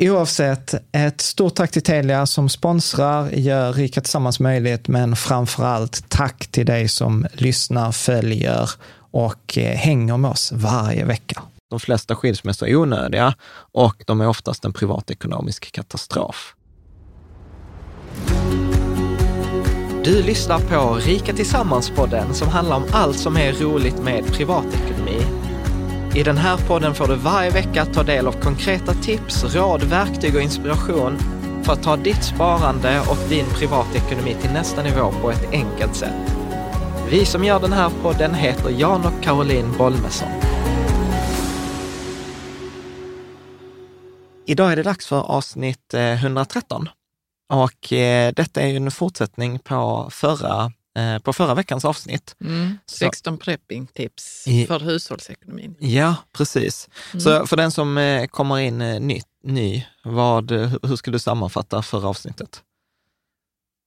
Oavsett, ett stort tack till Telia som sponsrar, gör Rika Tillsammans möjligt, men framför allt tack till dig som lyssnar, följer och eh, hänger med oss varje vecka. De flesta skilsmässor är onödiga och de är oftast en privatekonomisk katastrof. Du lyssnar på Rika Tillsammans-podden som handlar om allt som är roligt med privatekonomi i den här podden får du varje vecka ta del av konkreta tips, råd, verktyg och inspiration för att ta ditt sparande och din privatekonomi till nästa nivå på ett enkelt sätt. Vi som gör den här podden heter Jan och Caroline Bolmesson. Idag är det dags för avsnitt eh, 113 och eh, detta är ju en fortsättning på förra på förra veckans avsnitt. Mm, 16 prepping-tips för hushållsekonomin. Ja, precis. Mm. Så för den som eh, kommer in eh, ny, ny vad, hur skulle du sammanfatta förra avsnittet?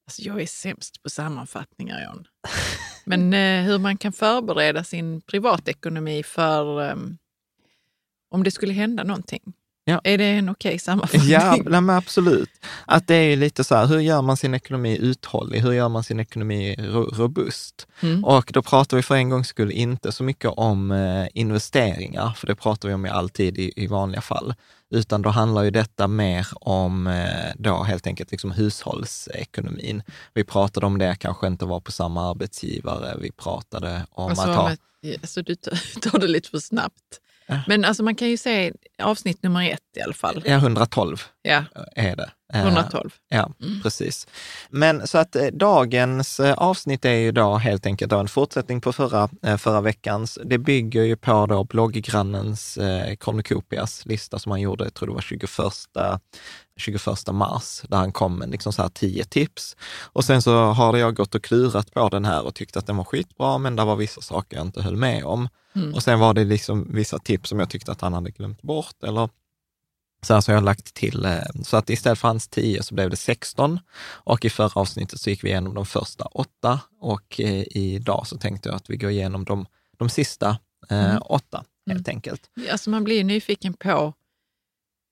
Alltså jag är sämst på sammanfattningar, John. Men eh, hur man kan förbereda sin privatekonomi för eh, om det skulle hända någonting. Ja. Är det en okej okay sammanfattning? Ja, nej, men absolut. Att det är lite så här, hur gör man sin ekonomi uthållig? Hur gör man sin ekonomi robust? Mm. Och då pratar vi för en gångs skull inte så mycket om eh, investeringar, för det pratar vi om i alltid i, i vanliga fall, utan då handlar ju detta mer om eh, då helt enkelt liksom hushållsekonomin. Vi pratade om det, kanske inte vara på samma arbetsgivare. Vi pratade om alltså, att ha... Alltså, du tar det lite för snabbt. Men alltså man kan ju se avsnitt nummer ett i alla fall. Ja, 112 ja. är det. 112. Eh, ja, mm. precis. Men så att eh, dagens eh, avsnitt är ju då helt enkelt då en fortsättning på förra, förra veckans. Det bygger ju på då blogggrannens eh, Cornucopias lista som han gjorde, jag tror det var 21, 21 mars, där han kom med liksom så här tio tips. Och sen så har jag gått och klurat på den här och tyckt att den var skitbra, men det var vissa saker jag inte höll med om. Mm. Och sen var det liksom vissa tips som jag tyckte att han hade glömt bort eller så här så har jag lagt till, eh, så att istället för hans 10 så blev det 16 och i förra avsnittet så gick vi igenom de första åtta och eh, idag så tänkte jag att vi går igenom de, de sista eh, mm. åtta. helt enkelt. Alltså man blir ju nyfiken på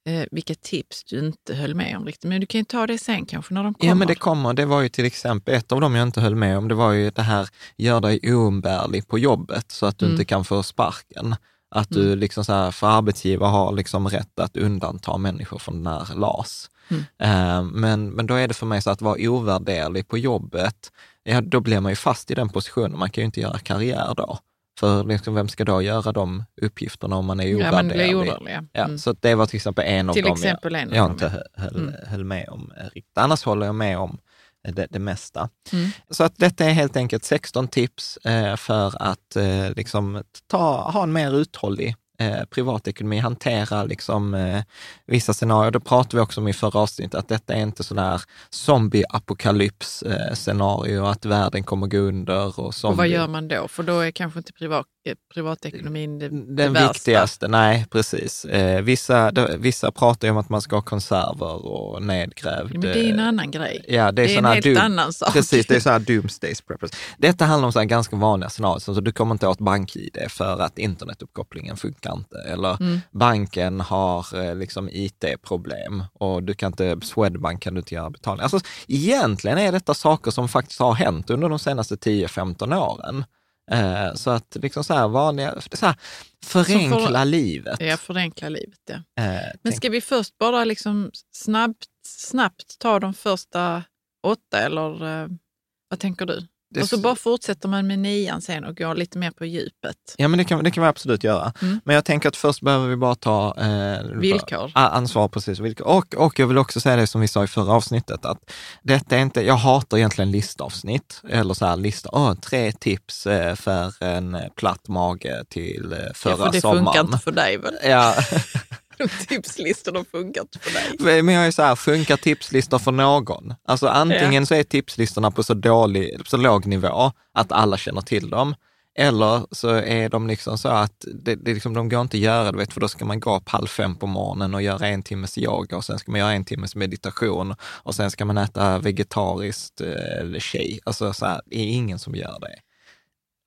eh, vilka tips du inte höll med om riktigt. Men du kan ju ta det sen kanske när de kommer. Ja, men det kommer. Det var ju till exempel, ett av dem jag inte höll med om, det var ju det här, gör dig oumbärlig på jobbet så att du Mm. inte kan få sparken. Att du liksom så här, för arbetsgivare har liksom rätt att undanta människor från den här LAS. Mm. Eh, Men, men då är det för mig så att vara ovärderlig på jobbet, ja, då blir man ju fast i den positionen. Man kan ju inte göra karriär då. För liksom, vem ska då göra de uppgifterna om man är ja, ovärderlig? man blir. Ja, Mm. Så att det var till exempel en av Till dem exempel en jag, av jag dem, inte ja. hö- höll, Mm. höll med om riktigt. Annars håller jag med om det, det mesta. Mm. Så att detta är helt enkelt 16 tips eh, för att eh, liksom ta, ha en mer uthållig eh, privatekonomi, hantera liksom, eh, vissa scenarier. Det pratade vi också om i förra avsnittet, att detta är inte sådär zombie-apokalyps-scenario, att världen kommer gå under. Och, zombie. Och vad gör man då? För då är kanske inte privat, eh, privatekonomin det, det Den värsta. viktigaste, nej precis. Eh, vissa, de, vissa pratar ju om att man ska ha konserver och nedgrävd... Men det är en annan grej. Ja, det är, det är en helt annan sak. Precis, det är så här doomsdays preppers. Detta handlar om så ganska vanliga scenarier, så du kommer inte åt bank-id för att internetuppkopplingen funkar inte. Eller Mm. banken har eh, liksom IT-problem och du kan inte, Swedbank kan du inte göra betalning. Alltså egentligen är detta saker som faktiskt har hänt under de senaste 10-15 åren. Eh, så att liksom så här vanliga, så här, förenkla livet. Ja, förenkla livet. Ja. Eh, Men ska vi först bara liksom snabbt, snabbt ta de första åtta eller eh, vad tänker du? Det- och så bara fortsätter man med nian sen och går lite mer på djupet. Ja, men det kan, det kan vi absolut göra. Mm. Men jag tänker att först behöver vi bara ta eh, Villkor. ansvar, precis. Villkor. Och, och jag vill också säga det som vi sa i förra avsnittet, att detta är inte, jag hatar egentligen listavsnitt, eller så här lista, åh, tre tips eh, för en platt mage till eh, förra Ja, för det sommaren. funkar inte för dig väl? Ja, tipslistorna funkar inte för dig. men jag är så här, funkar tipslistor för någon? Alltså antingen så är tipslistorna på så, dålig, så låg nivå att alla känner till dem, eller så är de liksom så att det, det liksom, de går inte att göra, du vet, för då ska man gå upp halv fem på morgonen och göra en timmes yoga och sen ska man göra en timmes meditation och sen ska man äta vegetariskt eh, eller tjej. Alltså så här, det är ingen som gör det.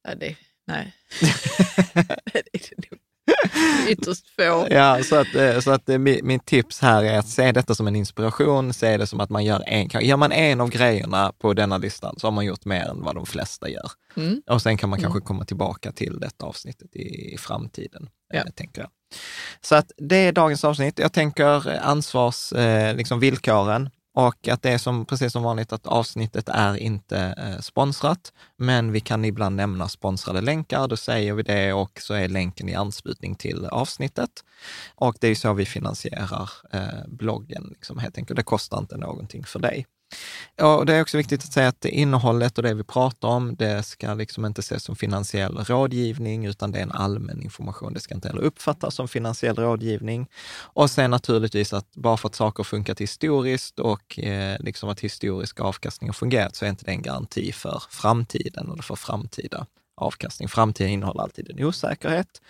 Nej, det, nej. det är nog ytterst få. Ja, så att, eh, så att eh, mi- mitt tips här är att se detta som en inspiration, se det som att man gör en, gör man en av grejerna på denna listan så har man gjort mer än vad de flesta gör. Mm. Och sen kan man kanske komma tillbaka till detta avsnittet i, i framtiden, Ja. eh, tänker jag. Så att det är dagens avsnitt. Jag tänker ansvars, eh, liksom villkoren och att det är som, precis som vanligt att avsnittet är inte eh, sponsrat, men vi kan ibland nämna sponsrade länkar, då säger vi det och så är länken i anslutning till avsnittet. Och det är så vi finansierar eh, bloggen, liksom, helt enkelt. Det kostar inte någonting för dig. Och det är också viktigt att säga att innehållet och det vi pratar om, det ska liksom inte ses som finansiell rådgivning, utan det är en allmän information. Det ska inte heller uppfattas som finansiell rådgivning. Och sen naturligtvis att bara för att saker funkat historiskt och eh, liksom att historisk avkastning har fungerat, så är inte det en garanti för framtiden eller för framtida avkastning. Framtiden innehåller alltid en osäkerhet.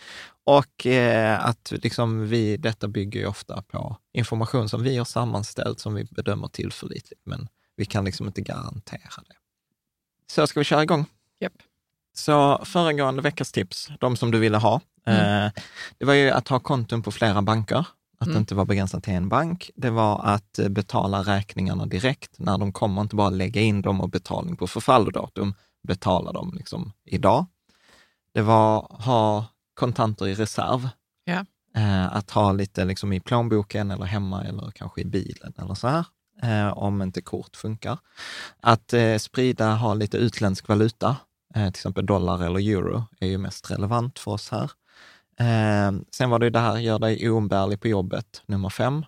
Och eh, att liksom vi, detta bygger ju ofta på information som vi har sammanställt, som vi bedömer tillförlitligt, men vi kan liksom inte garantera det. Så ska vi köra igång? Japp. Så föregående veckas tips, de som du ville ha, Mm. eh, det var ju att ha konton på flera banker, att det Mm. inte var begränsat till en bank. Det var att eh, betala räkningarna direkt när de kommer, inte bara lägga in dem och betalning på förfallodatum, betala dem liksom idag. Det var ha kontanter i reserv. Ja. Eh, att ha lite liksom i plånboken eller hemma eller kanske i bilen eller så här, eh, om inte kort funkar. Att eh, sprida, ha lite utländsk valuta, till exempel dollar eller euro är ju mest relevant för oss här. Sen var det ju det här, gör dig oumbärlig på jobbet, nummer fem.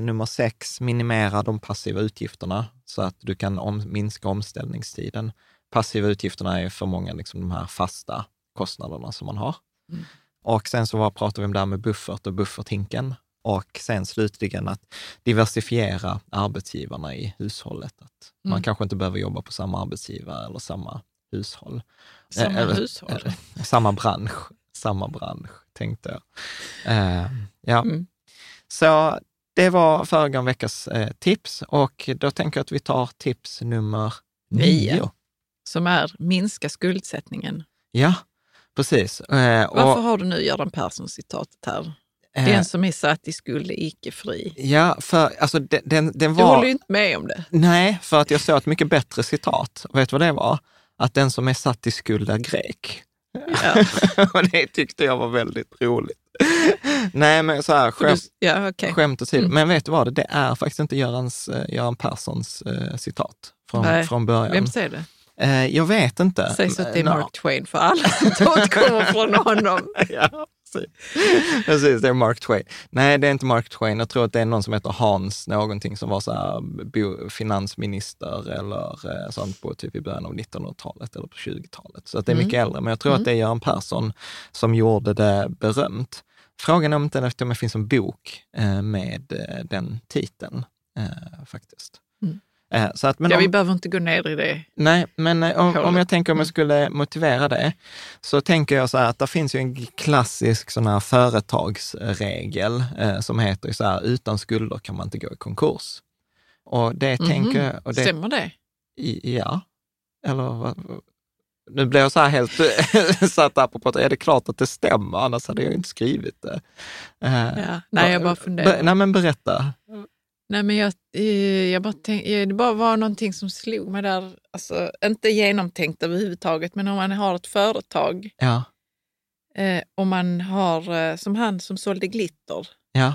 Nummer sex, minimera de passiva utgifterna så att du kan om, minska omställningstiden. Passiva utgifterna är för många liksom de här fasta kostnaderna som man har. Mm. Och sen så var, pratade vi om det här med buffert och bufferthinken. Och sen slutligen att diversifiera arbetsgivarna i hushållet. Att Man Mm. kanske inte behöver jobba på samma arbetsgivare eller samma hushåll. Samma eller- hushåll. Eh, samma bransch, samma bransch, tänkte jag. Eh, ja. Mm. Så det var föregående veckas eh, tips och då tänker jag att vi tar tips nummer Nio. nio. Som är minska skuldsättningen. Ja, precis. Eh, och, Varför har du nu Göran Persson-citatet här? eh, Den som är satt i skuld är icke fri. Ja, för alltså den, den, den Du var... håller ju inte med om det. Nej, för att jag såg ett mycket bättre citat. Vet du vad det var? Att den som är satt i skuld är grek. Ja. och det tyckte jag var väldigt roligt. Nej, men så här, För du, ja, okej. skämt åsido. Mm. Men vet du vad? Det är faktiskt inte Görans, eh, Göran Perssons eh, citat från, Nej. från början. Vem säger det? Eh, jag vet inte. Sägs att det är Mark Twain för alla citat kommer från honom. ja, precis. precis, det är Mark Twain. Nej, det är inte Mark Twain. Jag tror att det är någon som heter Hans någonting som var så här, finansminister eller eh, sånt på typ i början av 1900-talet eller på 20-talet. Så att det är Mm. mycket äldre. Men jag tror att det är Göran Persson som gjorde det berömt. Frågan är om det om det finns en bok eh, med eh, den titeln faktiskt. Eh, så att, men Ja, om, vi behöver inte gå ner i det. Nej, men eh, om, om jag tänker om jag skulle motivera det, så tänker jag så här att det finns ju en klassisk sån här företagsregel eh, som heter så här, utan skulder kan man inte gå i konkurs. Och det Mhm. tänker. Och det, Stämmer det? i, ja, eller vad? Nu blir jag så här helt satt apropå att är det klart att det stämmer, annars hade jag inte skrivit det. Eh, Ja. Nej, jag bara be- funderar. Nej, men berätta. Nej, men jag, eh, jag bara tänk, eh, det bara var någonting som slog mig där. Alltså, inte genomtänkt överhuvudtaget, men om man har ett företag, Ja, eh, om man har, eh, som han som sålde glitter, ja,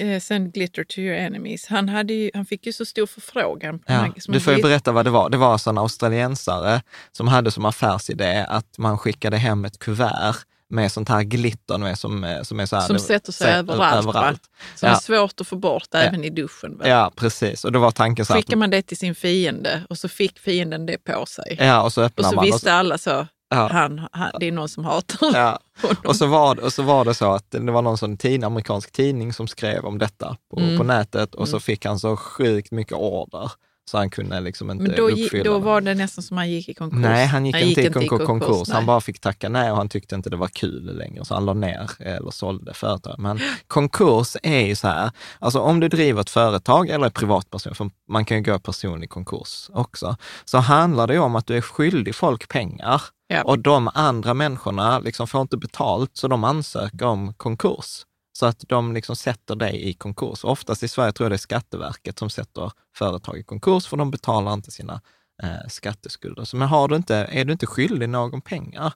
eh, send glitter to your enemies. Han, hade ju, han fick ju så stor förfrågan. Ja, här- du får ju berätta vad det var. Det var alltså en australiensare som hade som affärsidé att man skickade hem ett kuvert med sånt här glitter med, som, eh, som är så här, Som det- sätter sig överallt, va? Som Ja. är svårt att få bort även i duschen. Väl? Ja, precis. Och då var tanken så Skickar man det till sin fiende och så fick fienden det på sig. ja, och så och öppnar så man. och visste alla så, Ja. han, han, det är någon som hatar ja, honom. och, så var, och så var det så att det var någon sån tidning, amerikansk tidning som skrev om detta på, Mm. på nätet och så fick han så sjukt mycket order så han kunde liksom inte Men då, uppfylla då var det nästan som han gick i konkurs. Nej, han gick inte i konkurs. konkurs. Han nej. bara fick tacka nej och han tyckte inte det var kul längre, så han la ner eller sålde företag. Men konkurs är ju så här, alltså om du driver ett företag eller är privatperson, för man kan ju gå personlig konkurs också, så handlar det ju om att du är skyldig folk pengar Ja. och de andra människorna liksom får inte betalt, så de ansöker om konkurs. Så att de liksom sätter dig i konkurs. Oftast i Sverige tror jag det är Skatteverket som sätter företag i konkurs, för de betalar inte sina eh, skatteskulder. Så, men har du inte, är du inte skyldig någon pengar,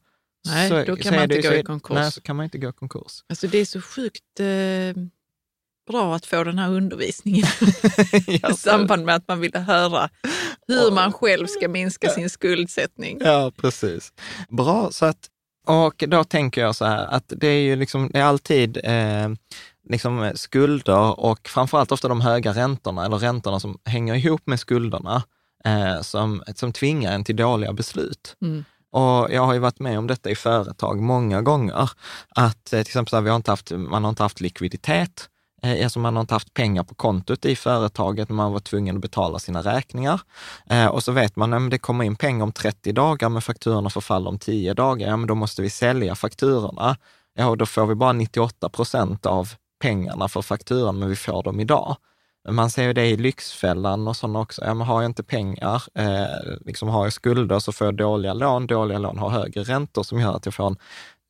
Nej, så, då kan man inte det- gå i konkurs. Nej, så kan man inte gå i konkurs. Alltså det är så sjukt eh, bra att få den här undervisningen i samband med att man vill höra hur man själv ska minska sin skuldsättning. Ja, precis. Bra, så att, och då tänker jag så här att det är ju liksom, det är alltid eh, liksom skulder och framförallt ofta de höga räntorna, eller räntorna som hänger ihop med skulderna, eh, som, som tvingar en till dåliga beslut. Mm. Och jag har ju varit med om detta i företag många gånger, att eh, till exempel så här, vi har inte haft, man har inte haft likviditet, eftersom man har inte haft pengar på kontot i företaget, man var tvungen att betala sina räkningar. Eh, och så vet man att det kommer in pengar om 30 dagar, men fakturorna förfaller om 10 dagar. Ja, men då måste vi sälja fakturorna. Ja, och då får vi bara 98 procent av pengarna för fakturan, men vi får dem idag. Man ser ju det i Lyxfällan och sådana också. Ja, men har jag inte pengar, eh, liksom har jag skulder så får jag dåliga lån. Dåliga lån har högre räntor som gör att jag får en,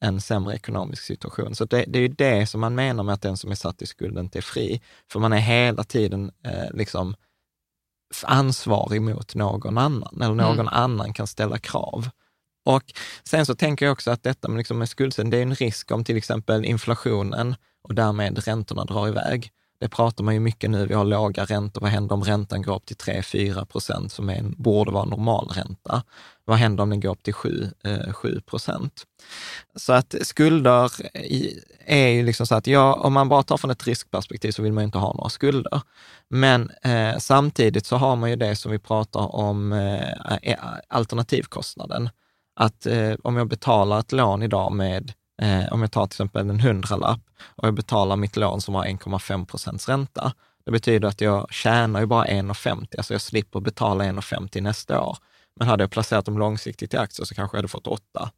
en sämre ekonomisk situation. Så det, det är ju det som man menar med att den som är satt i skuld inte är fri. För man är hela tiden eh, liksom ansvarig mot någon annan, eller någon Mm. annan kan ställa krav. Och sen så tänker jag också att detta med, liksom med skuldsättning, det är en risk om till exempel inflationen och därmed räntorna drar iväg. Det pratar man ju mycket nu, vi har låga räntor. Vad händer om räntan går upp till 3-4 procent, som är en, borde vara normalränta? Vad händer om den går upp till 7, eh, 7 procent? Så att skulder är ju liksom så att, ja, om man bara tar från ett riskperspektiv så vill man ju inte ha några skulder. Men eh, samtidigt så har man ju det som vi pratar om, eh, eh, alternativkostnaden. Att eh, om jag betalar ett lån idag med, eh, om jag tar till exempel en hundralapp och jag betalar mitt lån som har 1,5 procents ränta, det betyder att jag tjänar ju bara 1,50, alltså jag slipper betala 1,50 nästa år. Men hade jag placerat dem långsiktigt i aktier så kanske jag hade fått 8,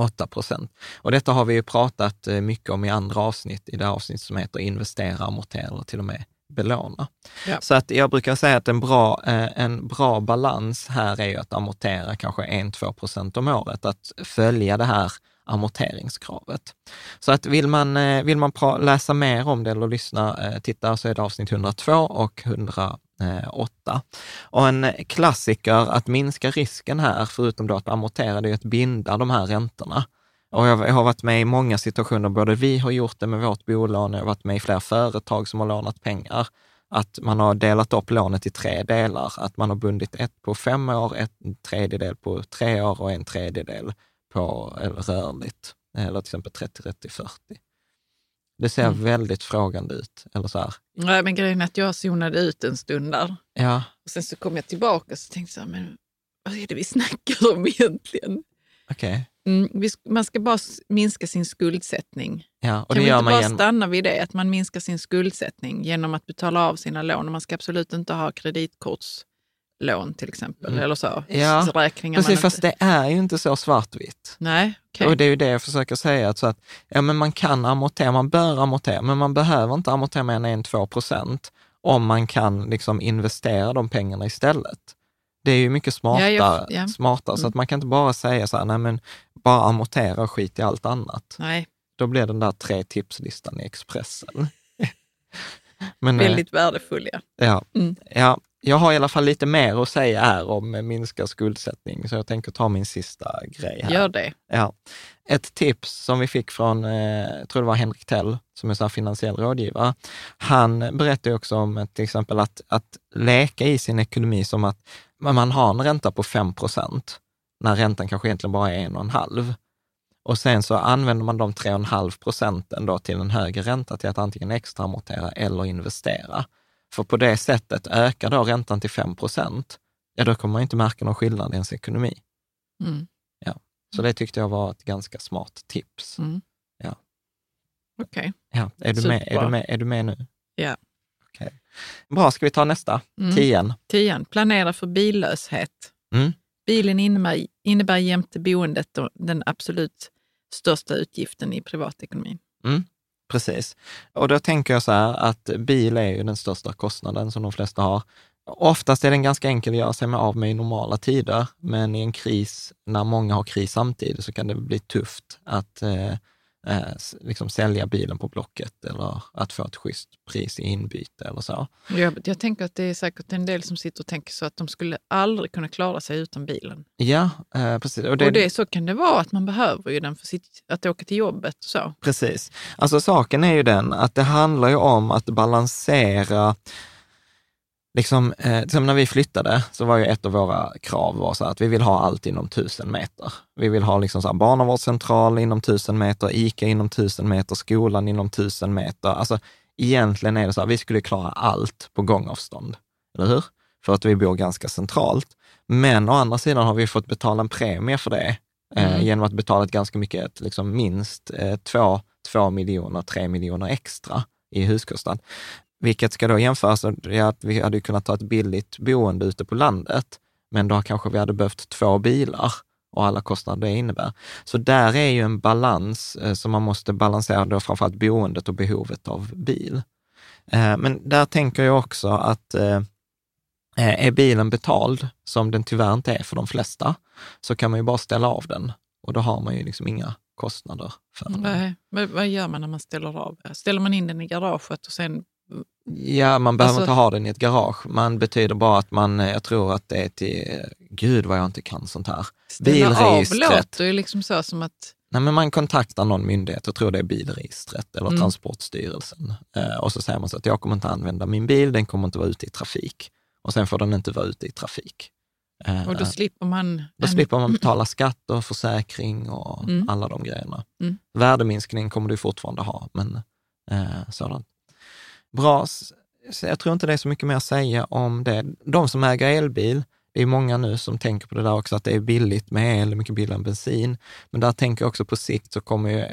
8 procent. Och detta har vi ju pratat eh, mycket om i andra avsnitt, i det avsnitt som heter investera, amortera eller till och med belåna. Ja. Så att jag brukar säga att en bra, eh, en bra balans här är ju att amortera kanske 1-2 procent om året, att följa det här amorteringskravet. Så att vill man, eh, vill man läsa mer om det eller lyssna, eh, titta så är det avsnitt 102 och 108. Och en klassiker att minska risken här, förutom då att amortera, det är att binda de här räntorna. Och jag har varit med i många situationer, både vi har gjort det med vårt bolån, jag har varit med i flera företag som har lånat pengar, att man har delat upp lånet i tre delar. Att man har bundit ett på fem år, en tredjedel på tre år och en tredjedel på eller rörligt, eller till exempel 30, 30, 40. Det ser mm. väldigt frågande ut. Eller så här. Nej, men grejen är att jag zonade ut en stund där. Ja. Och sen så kom jag tillbaka och tänkte så här, men vad är det vi snackar om egentligen? Okay. Mm, man ska bara minska sin skuldsättning. Ja, och kan vi inte bara igen... stanna vid det, att man minskar sin skuldsättning genom att betala av sina lån? Man ska absolut inte ha kreditkortslån till exempel, mm. eller så. Ja, räkningar precis, fast det är ju inte så svartvitt. Nej, okay. Och det är ju det jag försöker säga, att, så att ja, men man kan amortera, man bör amortera, men man behöver inte amortera mer än 1-2 procent om man kan liksom investera de pengarna istället. Det är ju mycket smartare, ja, ja. smartare mm. så att man kan inte bara säga så här, nej men bara amortera och skit i allt annat. Nej. Då blir den där tre tipslistan i Expressen. men, Väldigt eh, värdefull, ja. Ja, mm. ja. Jag har i alla fall lite mer att säga här om minskad skuldsättning, så jag tänker ta min sista grej här. Gör det. Ja. Ett tips som vi fick från, eh, jag tror det var Henrik Tell, som är så finansiell rådgivare. Han berättade också om till exempel att, att leka i sin ekonomi som att man har en ränta på 5 procent, när räntan kanske egentligen bara är en och en halv. Och sen så använder man de 3,5 procenten då till en högre ränta till att antingen extra amortera eller investera. För på det sättet ökar då räntan till 5 procent, ja då kommer man inte märka någon skillnad i ens ekonomi. Mm. Ja. Så det tyckte jag var ett ganska smart tips. Mm. Ja. Okej. Okay. Ja. Är, du med, är, du med, är du med nu? Ja. Okay. Bra, ska vi ta nästa? Mm. Tian. Tian. Planera för billöshet. Mm. Bilen innebär, innebär jämte boendet den absolut största utgiften i privatekonomin. Mm. Precis. Och då tänker jag så här att bil är ju den största kostnaden som de flesta har. Oftast är den ganska enkel att göra sig med av med i normala tider, men i en kris, när många har kris samtidigt, så kan det bli tufft att eh, eh, liksom sälja bilen på Blocket eller att få ett schysst pris i inbyte eller så. Jag, jag tänker att det är säkert en del som sitter och tänker så att de skulle aldrig kunna klara sig utan bilen. Ja, eh, precis. Och, det, och det, så kan det vara, att man behöver ju den för sitt, att åka till jobbet och så. Precis. Alltså saken är ju den att det handlar ju om att balansera liksom, eh, som när vi flyttade så var ju ett av våra krav var så att vi vill ha allt inom tusen meter. Vi vill ha liksom så här barnavårdscentral inom tusen meter, ICA inom tusen meter, skolan inom tusen meter. Alltså egentligen är det så här, vi skulle klara allt på gångavstånd, eller hur? För att vi bor ganska centralt. Men å andra sidan har vi fått betala en premie för det eh, mm. genom att betala ett ganska mycket, liksom minst eh, två, två miljoner, tre miljoner extra i huskostnad. Vilket ska då jämföras med att vi hade kunnat ta ett billigt boende ute på landet, men då kanske vi hade behövt två bilar och alla kostnader det innebär. Så där är ju en balans eh, som man måste balansera då framförallt boendet och behovet av bil. Eh, men där tänker jag också att eh, är bilen betald, som den tyvärr inte är för de flesta, så kan man ju bara ställa av den och då har man ju liksom inga kostnader för den. Nej, men vad gör man när man ställer av? Ställer man in den i garaget och sen Ja, man behöver alltså, inte ha den i ett garage. Man betyder bara att man, jag tror att det är till, gud vad jag inte kan sånt här. Bilregistret. Av låter ju liksom så som att... Nej, men man kontaktar någon myndighet, jag tror det är bilregistret eller mm. Transportstyrelsen. Eh, och så säger man så att jag kommer inte använda min bil, den kommer inte vara ute i trafik. Och sen får den inte vara ute i trafik. Eh, och då slipper man... Då en... slipper man betala skatt och försäkring och mm. alla de grejerna. Mm. Värdeminskning kommer du fortfarande ha, men eh, sådant bra. Jag tror inte det är så mycket mer att säga om det. De som äger elbil, det är många nu som tänker på det där också, att det är billigt med el, mycket billigare än bensin. Men där tänker jag också på sikt så kommer ju,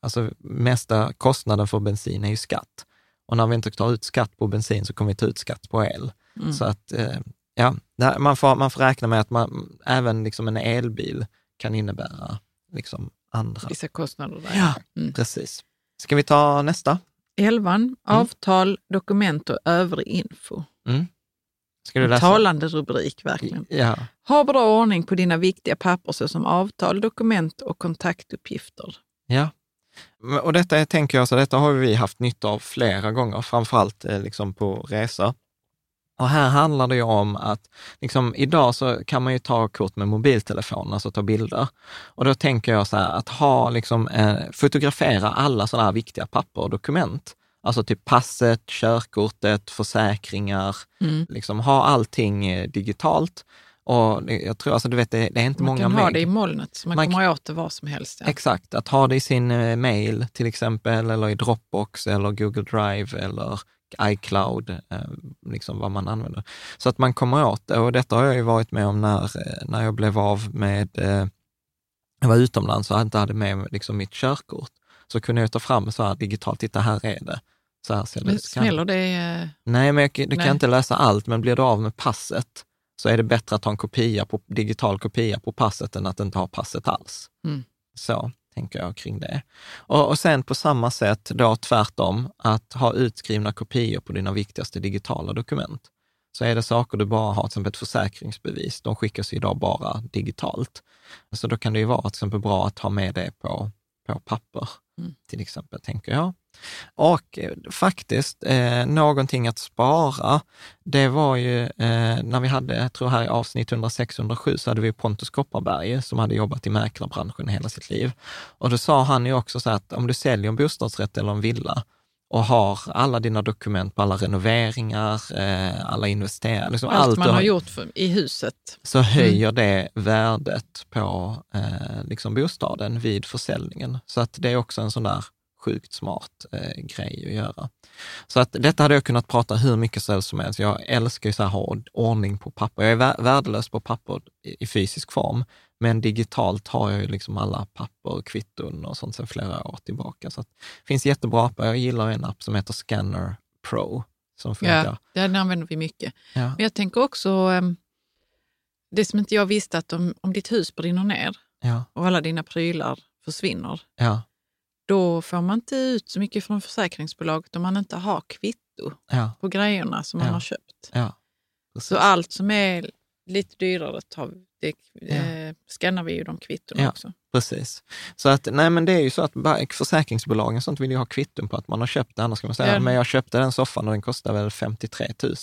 alltså mesta kostnaden för bensin är ju skatt. Och när vi inte tar ut skatt på bensin så kommer vi ta ut skatt på el. Mm. Så att, eh, ja, man får, man får räkna med att man, även liksom en elbil kan innebära liksom andra. Vissa kostnader där. Ja, mm. precis. Ska vi ta nästa? Elvan, avtal, dokument och övrig info. Ska du läsa? Talande rubrik verkligen. Ja, Ha bra ordning på dina viktiga papper såsom avtal, dokument och kontaktuppgifter. ja. Och detta tänker jag, så detta har vi haft nytta av flera gånger, framförallt eh, liksom på resor. Och här handlar det ju om att liksom, idag så kan man ju ta kort med mobiltelefonen, alltså ta bilder. Och då tänker jag så här, att ha, liksom, eh, fotografera alla sådana här viktiga papper och dokument. Alltså typ passet, körkortet, försäkringar, Mm. liksom ha allting eh, digitalt. Och jag tror, alltså du vet, det, det är inte Man många kan ha det i molnet så man, Man kommer åt det var som helst. Ja. Exakt, att ha det i sin eh, mail till exempel, eller i Dropbox, eller Google Drive, eller iCloud, eh, liksom vad man använder. Så att man kommer åt det. Och detta har jag ju varit med om när, eh, när jag blev av med, eh, jag var utomlands och inte hade med liksom mitt körkort. Så kunde jag ta fram så här digitalt, titta här är det. Så här ser det ut. Kan- smäller det? Nej, men jag, du kan Nej. inte läsa allt, men blir du av med passet så är det bättre att ha en kopia på, digital kopia på passet än att inte ha passet alls. Mm. Så tänker jag kring det. Och, och sen på samma sätt då tvärtom, att ha utskrivna kopior på dina viktigaste digitala dokument. Så är det saker du bara har, till exempel ett försäkringsbevis, de skickas idag bara digitalt. Så då kan det ju vara till exempel bra att ha med det på, på papper, Mm. till exempel, tänker jag. Och eh, faktiskt, eh, någonting att spara, det var ju eh, när vi hade, jag tror här i avsnitt 106-107, så hade vi Pontus Kopparberg som hade jobbat i mäklarbranschen hela sitt liv. Och då sa han ju också så att om du säljer en bostadsrätt eller en villa och har alla dina dokument på alla renoveringar, eh, alla investeringar, liksom Allt, allt man du har gjort för, i huset. så höjer det värdet på eh, liksom bostaden vid försäljningen. Så att det är också en sån där sjukt smart eh, grej att göra. Så att detta hade jag kunnat prata hur mycket som helst. Jag älskar ju så här ha ordning på papper. Jag är vär- värdelös på papper i, i fysisk form, men digitalt har jag ju liksom alla papper, kvitton och sånt sedan flera år tillbaka. Så att, det finns jättebra appar. Jag gillar en app som heter Scanner Pro som funkar. Ja, den använder vi mycket. Ja. Men jag tänker också, ehm, det som inte jag visste, att om, om ditt hus brinner ner Ja, och alla dina prylar försvinner, ja, då får man inte ut så mycket från försäkringsbolaget om man inte har kvitto ja, på grejerna som man har köpt. Så allt som är lite dyrare tar, det, eh, skannar vi ju de kvittona också. Precis. Så att, nej men det är ju så att försäkringsbolagen sånt vill ju ha kvitton på att man har köpt det. Annars ska man säga, Ja. men jag köpte den soffan och den kostar väl 53 000.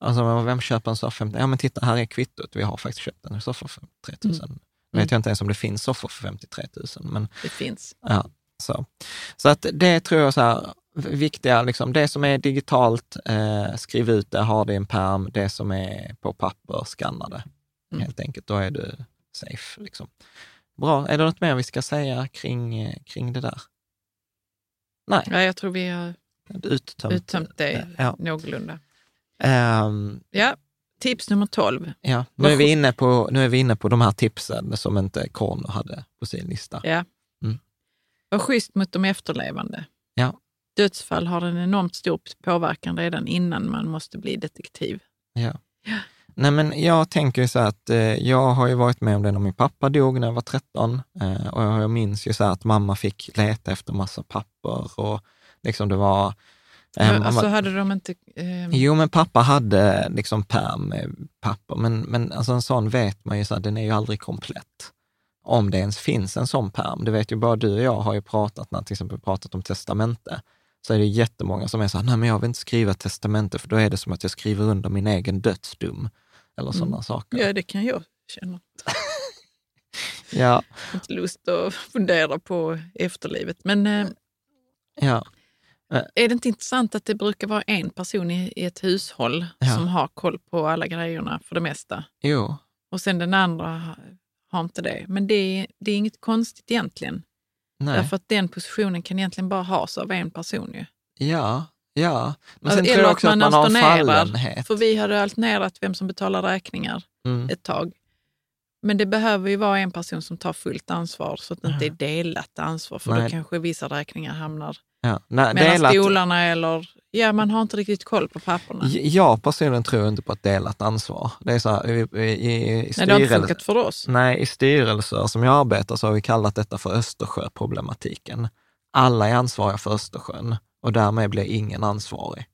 Alltså vem köper en soffa? Ja men titta, här är kvittot. Vi har faktiskt köpt en soffa för 53 000. Nu vet jag inte ens om det finns soffor för 53 000, men Det finns. Ja, så. så att det tror jag så här, viktiga, liksom, det som är digitalt, eh, skriv ut det, ha det i en pärm. Det som är på papper, skanna det Mm. helt enkelt. Då är du safe. Liksom. Bra, är det något mer vi ska säga kring, eh, kring det där? Nej, Ja, jag tror vi har uttömt. uttömt det Ja. någorlunda. Ehm, Ja, tips nummer 12. ja. Nu, är vi inne på, nu är vi inne på de här tipsen som inte Corno hade på sin lista. Ja. Var schysst mot de efterlevande. Ja. Dödsfall har en enormt stor påverkan redan innan man måste bli detektiv. Ja. Nej, men jag tänker ju så att eh, jag har ju varit med om det när min pappa dog när jag var 13 eh, och jag minns ju så här att mamma fick leta efter massa papper och liksom det var... eh, alltså hade de inte... Eh, Jo, men pappa hade liksom pärm med papper, men, men alltså en sån vet man ju, så här, den är ju aldrig komplett. Om det ens finns en sån pärm. Det vet ju bara du och jag har ju pratat, när till exempel pratat om testamente, så är det jättemånga som är så här, nej men jag vill inte skriva testamente för då är det som att jag skriver under min egen dödsdom. Eller sådana saker. ja, det kan jag känna. Ja, Jag har inte lust att fundera på efterlivet. Men eh, ja, är det inte intressant att det brukar vara en person i, i ett hushåll Ja. som har koll på alla grejerna för det mesta? jo, Och sen den andra har- inte det. Men det är, det är inget konstigt egentligen. nej, Därför att den positionen kan egentligen bara has av en person. Ju. ja, ja. Men sen tror eller jag att också att man man har fallenhet. För vi hade alternerat vem som betalar räkningar Mm. ett tag. Men det behöver ju vara en person som tar fullt ansvar så att det inte är delat ansvar. För Nej. då kanske vissa räkningar hamnar Ja. Nej, mellan delat- stolarna eller ja, man har inte riktigt koll på papperna. Jag personligen tror inte på ett delat ansvar. Det är så här, i, i, i, i Nej, det har inte styrelse- funkat för oss. Nej, i styrelser som jag arbetar så har vi kallat detta för Östersjöproblematiken. Alla är ansvariga för Östersjön och därmed blir ingen ansvarig.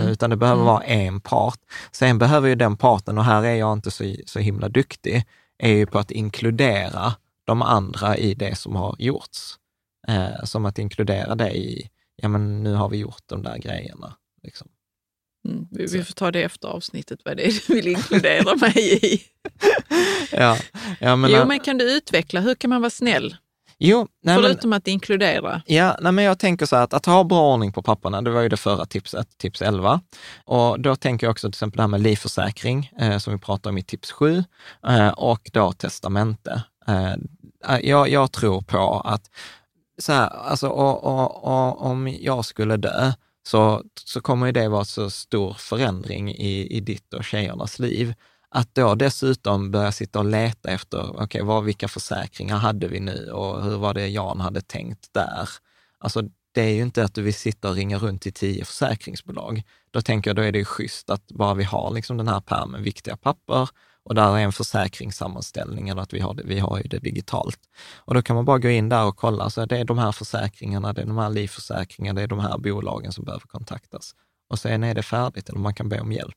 Mm. Utan det behöver Mm. vara en part. Sen behöver ju den parten, och här är jag inte så, så himla duktig, är ju på att inkludera de andra i det som har gjorts. Eh, som att inkludera det i, ja men nu har vi gjort de där grejerna. Liksom. Mm, vi, vi får ta det efter avsnittet, vad det är du vill inkludera mig i. Ja, ja, men, jo, men kan du utveckla, hur kan man vara snäll? jo, nej, men, Förutom att inkludera. Ja, nej, men jag tänker så här att, att ha bra ordning på papperna, det var ju det förra tipset, tips 11. Och då tänker jag också till exempel det här med livförsäkring, eh, som vi pratade om i tips 7, eh, och då testamente. Eh, jag, jag tror på att, så här, alltså, och, och, och, om jag skulle dö, så, så kommer ju det vara så stor förändring i, i ditt och tjejernas liv. Att då dessutom börja sitta och leta efter, okej, okay, vilka försäkringar hade vi nu och hur var det Jan hade tänkt där? Alltså, det är ju inte att du vill sitta och ringa runt till tio försäkringsbolag. Då tänker jag, då är det ju schysst att bara vi har liksom den här pärmen viktiga papper och där är en försäkringssammanställning, eller att vi har, det, vi har ju det digitalt. Och då kan man bara gå in där och kolla, så det är de här försäkringarna, det är de här livförsäkringarna, det är de här bolagen som behöver kontaktas. Och sen är det färdigt, eller man kan be om hjälp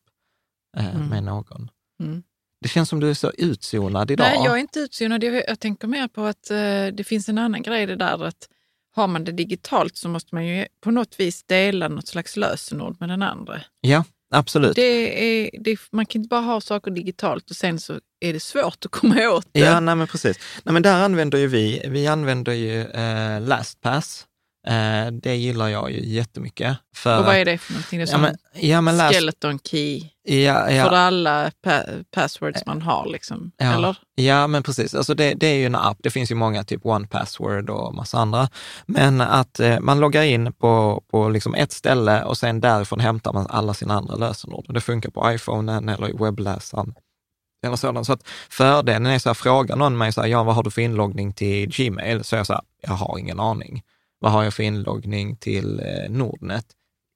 eh, Mm. med någon. Mm. Det känns som du är så utzonad idag. Nej, jag är inte utzonad. Jag, tänker mer på att eh, det finns en annan grej det där att har man det digitalt så måste man ju på något vis dela något slags lösenord med den andra. Ja, absolut. Det är, det, man kan inte bara ha saker digitalt och sen så är det svårt att komma åt det. Ja, nej men precis. Nej, men där använder ju vi, vi använder ju eh, LastPass. Eh, det gillar jag ju jättemycket. För och vad är det för någonting? Det är ja, men, ja, men last, skeleton key ja, för ja, alla pa passwords man har. Liksom. Ja. Eller? ja, men precis. Alltså det, det är ju en app. Det finns ju många, typ One Password och massa andra. Men att eh, man loggar in på, på liksom ett ställe och sen därifrån hämtar man alla sina andra lösenord. Det funkar på iPhonen eller i webbläsaren. Eller sådant. Så att fördelen är så här, frågar någon mig så här, ja, vad har du för inloggning till Gmail? Så jag så här, jag har ingen aning. Vad har jag för inloggning till eh, Nordnet?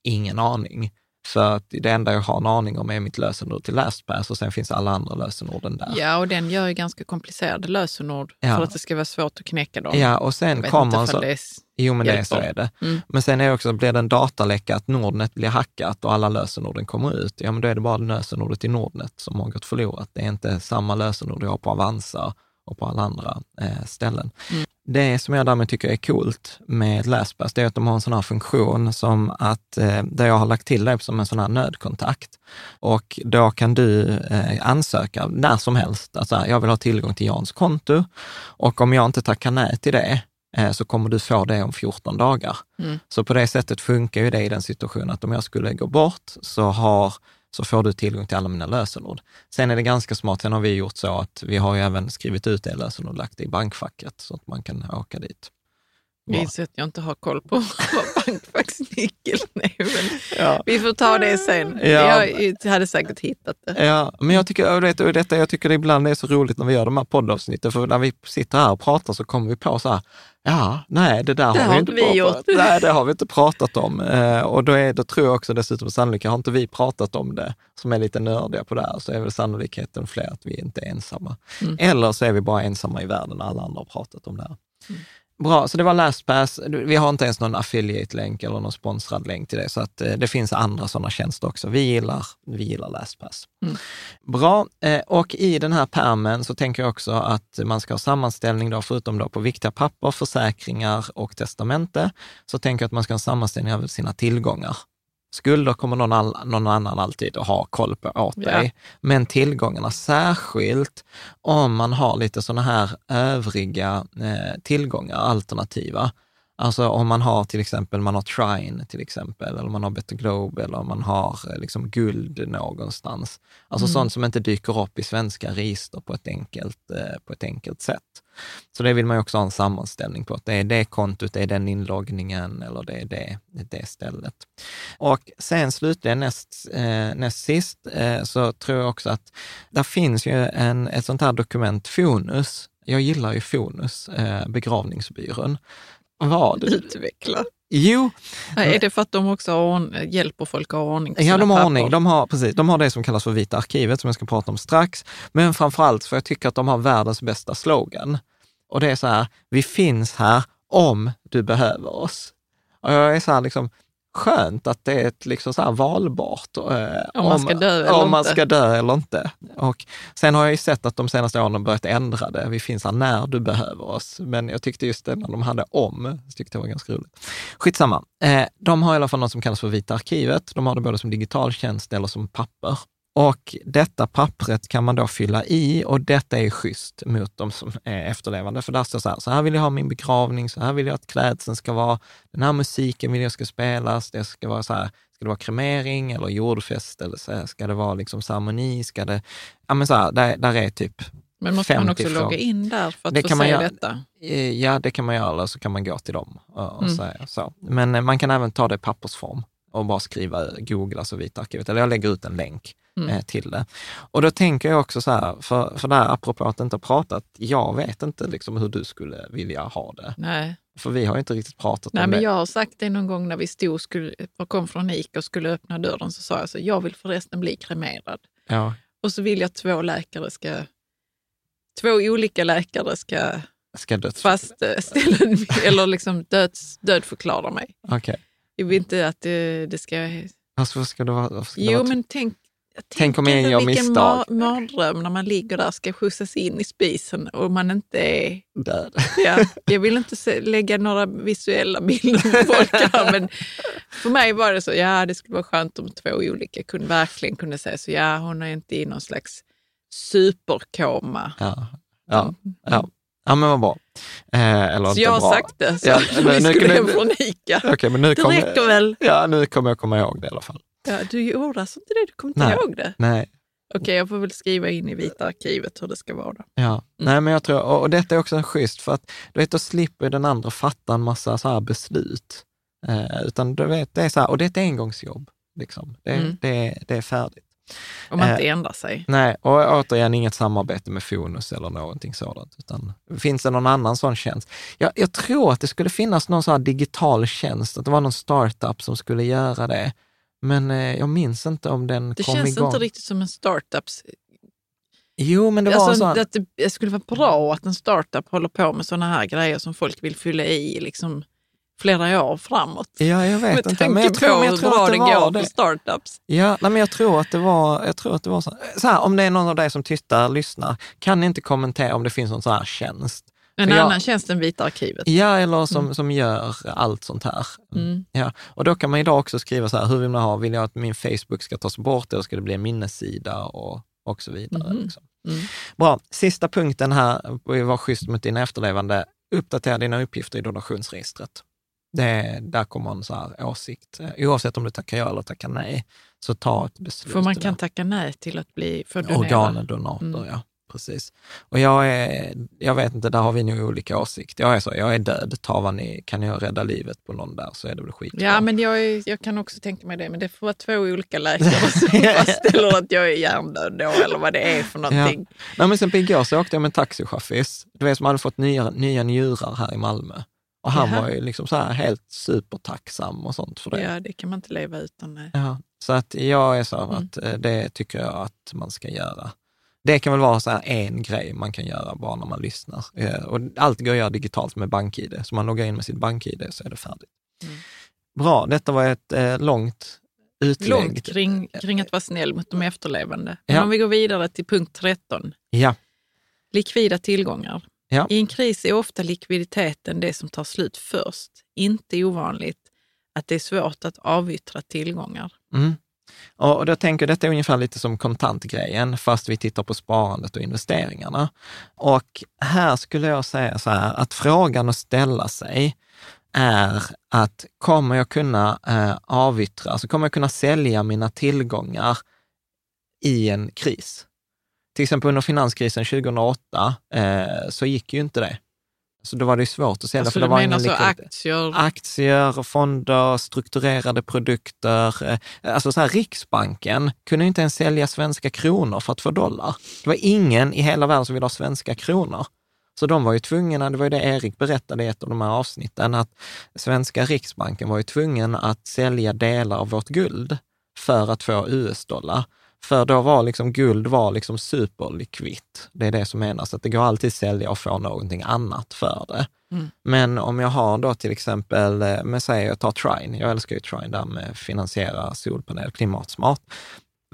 Ingen aning. För att det enda jag har en aning om är mitt lösenord till LastPass och sen finns alla andra lösenorden där. Ja, och den gör ju ganska komplicerade lösenord Ja. för att det ska vara svårt att knäcka dem. Ja, och sen kommer så, det är s- Jo, men det så är det. Mm. Men sen är också, blir det en dataläcka att Nordnet blir hackat och alla lösenorden kommer ut, ja men då är det bara lösenordet i Nordnet som har gått förlorat. Det är inte samma lösenord jag har på Avanza och på alla andra eh, ställen. Mm. Det som jag därmed tycker är coolt med LastPass, det är att de har en sån här funktion som att, eh, där jag har lagt till det som en sån här nödkontakt. Och då kan du eh, ansöka när som helst, alltså jag vill ha tillgång till Jans konto och om jag inte tackar nej till det, eh, så kommer du få det om 14 dagar. Mm. Så på det sättet funkar ju det i den situationen att om jag skulle gå bort så, har, så får du tillgång till alla mina lösenord. Sen är det ganska smart, sen har vi gjort så att vi har ju även skrivit ut det lösenord och lagt det i bankfacket så att man kan åka dit. Att jag inte har koll på vad bankfacksnyckeln är. Men Ja. vi får ta det sen. Ja. Jag hade säkert hittat det. Ja, men jag tycker, och detta, jag tycker det ibland är så roligt när vi gör de här poddavsnitten, för när vi sitter här och pratar så kommer vi på så här, ja, nej, det där Det har vi inte inte vi gjort. nej, det har vi inte pratat om. Eh, och då, är, då tror jag också dessutom sannolikt, har inte vi pratat om det, som är lite nördiga på det här, så är väl sannolikheten fler att vi inte är ensamma. Mm. Eller så är vi bara ensamma i världen alla andra har pratat om det här. Mm. Bra, så det var LastPass. Vi har inte ens någon affiliate-länk eller någon sponsrad länk till det, så att eh, det finns andra sådana tjänster också. Vi gillar, vi gillar LastPass. Mm. Bra, eh, och i den här permen så tänker jag också att man ska ha sammanställning, då, förutom då på viktiga papper, försäkringar och testamente, så tänker jag att man ska ha en sammanställning över sina tillgångar. Skulder kommer någon, all, någon annan alltid att ha koll på åt Ja. dig, men tillgångarna, särskilt om man har lite sådana här övriga eh, tillgångar, alternativa. Alltså om man har till exempel, man har Trine till exempel, eller man har Better Globe, eller man har eh, liksom guld någonstans. Alltså Mm. sånt som inte dyker upp i svenska register på ett enkelt, eh, på ett enkelt sätt. Så det vill man ju också ha en sammanställning på, att det är det kontot, det är den inloggningen eller det är det, det stället. Och sen slutligen näst, eh, näst sist eh, så tror jag också att där finns ju en, ett sånt här dokument, Fonus. Jag gillar ju Fonus, eh, begravningsbyrån. Vad? Utveckla. Jo, Är det för att de också har hjälper folk att ha ordning på Ja, sina de har papper? ordning. De har, precis, de har det som kallas för Vita arkivet, som jag ska prata om strax. Men framförallt för jag tycker att de har världens bästa slogan. Och det är så här, vi finns här om du behöver oss. Och jag är så här, liksom, skönt att det är ett liksom så valbart. Eh, Om man ska dö eller om man inte. ska dö eller inte. Och sen har jag ju sett att de senaste åren har börjat ändra det. Vi finns här när du behöver oss. Men jag tyckte just det när de hade om, så tyckte jag var ganska roligt. Skitsamma. Eh, de har i alla fall något som kallas för Vita arkivet. De har det både som digital tjänst eller som papper. Och detta pappret kan man då fylla i och detta är schysst mot de som är efterlevande. För där står så här, så här vill jag ha min begravning, så här vill jag att klädseln ska vara, den här musiken vill jag ska spelas, det ska vara så här, ska det vara kremering eller jordfest eller så här, ska det vara liksom ceremoni, ska det, ja men så här, där, där är typ, Men måste man 50 också logga in där för att Det få se göra. detta? eh, ja det kan man göra eller så kan man gå till dem och, och Mm. säga så. Men eh, man kan även ta det i pappersform och bara skriva, googla så Vita arkivet, eller jag lägger ut en länk Mm. eh, till det. Och då tänker jag också så här, för, för det här apropå att inte ha pratat, jag vet inte liksom hur du skulle vilja ha det. Nej. För vi har inte riktigt pratat Nej, om men det. jag har sagt det någon gång när vi stod skulle, och kom från Ica och skulle öppna dörren så sa jag så jag vill förresten bli kremerad. Ja, Och så vill jag två läkare ska, två olika läkare ska ska döds... fastställa eller liksom döds, dödförklara mig. Okej. Jag vill inte att det, det ska... Varför ska det vara... Ska det Jo, vara men tänk, Tänk om jag gör vilken misstag. ma- mardröm när man ligger där och ska skjutsas in i spisen och man inte är... död? Ja, jag vill inte se, lägga några visuella bilder på folk här, men för mig var det så, ja det skulle vara skönt om två olika kunde, verkligen kunde säga så, ja hon är inte i någon slags superkoma. Ja, ja, ja. Ja men vad bra. Eh, eller Så inte jag har bra. sagt det, så Ja, vi nu- nu- skulle nu- från Ica. Okej, men nu Det kommer, räcker väl? Ja, nu kommer jag komma ihåg det i alla fall. Ja, du gjorde alltså inte det, du kommer inte Nej. ihåg det? Nej, Okej, jag får väl skriva in i Vita arkivet hur det ska vara. Då. Ja, nej men jag tror, och, och detta är också en schysst, för att du vet, då slipper den andra fatta en massa så här beslut. Eh, utan du vet, det är så här, och det är ett engångsjobb. Liksom. Det, Mm. det, det är färdigt. Om man Eh, inte ändrar sig. Nej, och återigen inget samarbete med Fonus eller någonting sådant, utan finns det någon annan sån tjänst? Jag, jag tror att det skulle finnas någon sån digital tjänst, att det var någon startup som skulle göra det. Men eh, jag minns inte om den Det kom känns igång. inte riktigt som en startup. Jo, men det var Alltså, sån... att det, det skulle vara bra att en startup håller på med sådana här grejer som folk vill fylla i liksom flera år framåt. Ja, jag vet Med inte. Men jag tror, men jag tror att det var går det. startups. Ja, nej, men jag tror att det var, jag tror att det var så. så här, om det är någon av dig som tittar, lyssnar, kan ni inte kommentera om det finns någon sån här tjänst? En jag- annan tjänst än Vita arkivet. Ja, eller som, som gör allt sånt här. Mm. Ja, och då kan man idag också skriva så här, hur vill man ha, vill jag att min Facebook ska tas bort eller ska det bli en minnessida och, och så vidare. Mhm. Liksom. Mm. Bra, sista punkten här, var schysst mot dina efterlevande, uppdatera dina uppgifter i donationsregistret. Det, där kommer en så här åsikt, Eh, oavsett om du tackar ja eller tackar nej, så ta ett beslut. För man kan tacka nej till att bli donera. Organdonator, Mm. ja. Precis. Och jag är, jag vet inte, där har vi nog olika åsikter. Jag är så, jag är död, ta vad ni, kan jag rädda livet på någon där så är det väl skitbra. Ja, men jag, är, jag kan också tänka mig det. Men det får vara två olika läkare som fastställer att jag är hjärndöd då, eller vad det är för någonting. Nej, men sen på igår så åkte jag med en taxichaffis, du vet som hade fått nya, nya njurar här i Malmö. Och han Jaha. var ju liksom så här helt supertacksam och sånt för det. Ja, det kan man inte leva utan. Nej. Ja, så att jag är så Mm. att eh, det tycker jag att man ska göra. Det kan väl vara så en grej man kan göra bara när man lyssnar. Eh, Och allt går att göra digitalt med BankID, så man loggar in med sitt BankID så är det färdigt. Mm. Bra, detta var ett eh, långt utlägg. Långt kring, kring att vara snäll mot de efterlevande. Men Ja. om vi går vidare till punkt 13. Ja, Likvida tillgångar. Ja. I en kris är ofta likviditeten det som tar slut först. Inte ovanligt att det är svårt att avyttra tillgångar. Mm. Och då tänker jag, detta är ungefär lite som kontantgrejen, fast vi tittar på sparandet och investeringarna. Och här skulle jag säga så här, att frågan att ställa sig är att kommer jag kunna eh, avyttra, alltså kommer jag kunna sälja mina tillgångar i en kris? Till exempel under finanskrisen 2008 eh, så gick ju inte det. Så då var det svårt att sälja, Alltså, för det var ingen så likviditet aktier? aktier, fonder, strukturerade produkter. eh, Alltså så här, Riksbanken kunde inte ens sälja svenska kronor för att få dollar. Det var ingen i hela världen som ville ha svenska kronor. Så de var ju tvungna, det var ju det Erik berättade i ett av de här avsnitten, att svenska Riksbanken var ju tvungen att sälja delar av vårt guld för att få US-dollar. För då var liksom guld var liksom superlikvitt. Det är det som menas, att det går alltid att sälja och få någonting annat för det. Mm. Men om jag har då till exempel, eh, med säg jag tar Trine, jag älskar ju Trine där med finansiera solpanel klimatsmart.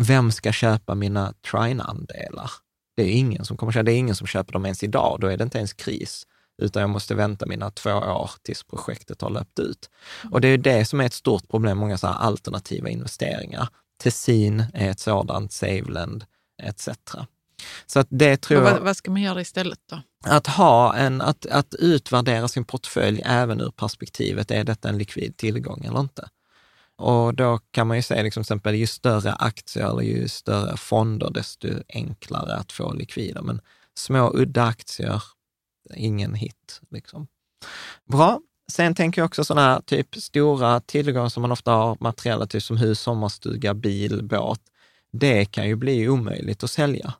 Vem ska köpa mina Trine-andelar? Det är ingen som kommer köpa, det är ingen som köper dem ens idag, då är det inte ens kris utan jag måste vänta mina två år tills projektet har löpt ut. Och det är det som är ett stort problem, många så alternativa investeringar. Tessin är ett sådant, Saveland etc. Så att det tror Och jag... vad, vad ska man göra istället då? Att ha en, att, att utvärdera sin portfölj även ur perspektivet, är detta en likvid tillgång eller inte? Och då kan man ju säga, liksom, till exempel, ju större aktier eller ju större fonder, desto enklare att få likvider. Men små udda aktier, ingen hit. Liksom. Bra. Sen tänker jag också sådana här typ stora tillgångar som man ofta har materiella, typ som hus, sommarstuga, bil, båt. Det kan ju bli omöjligt att sälja.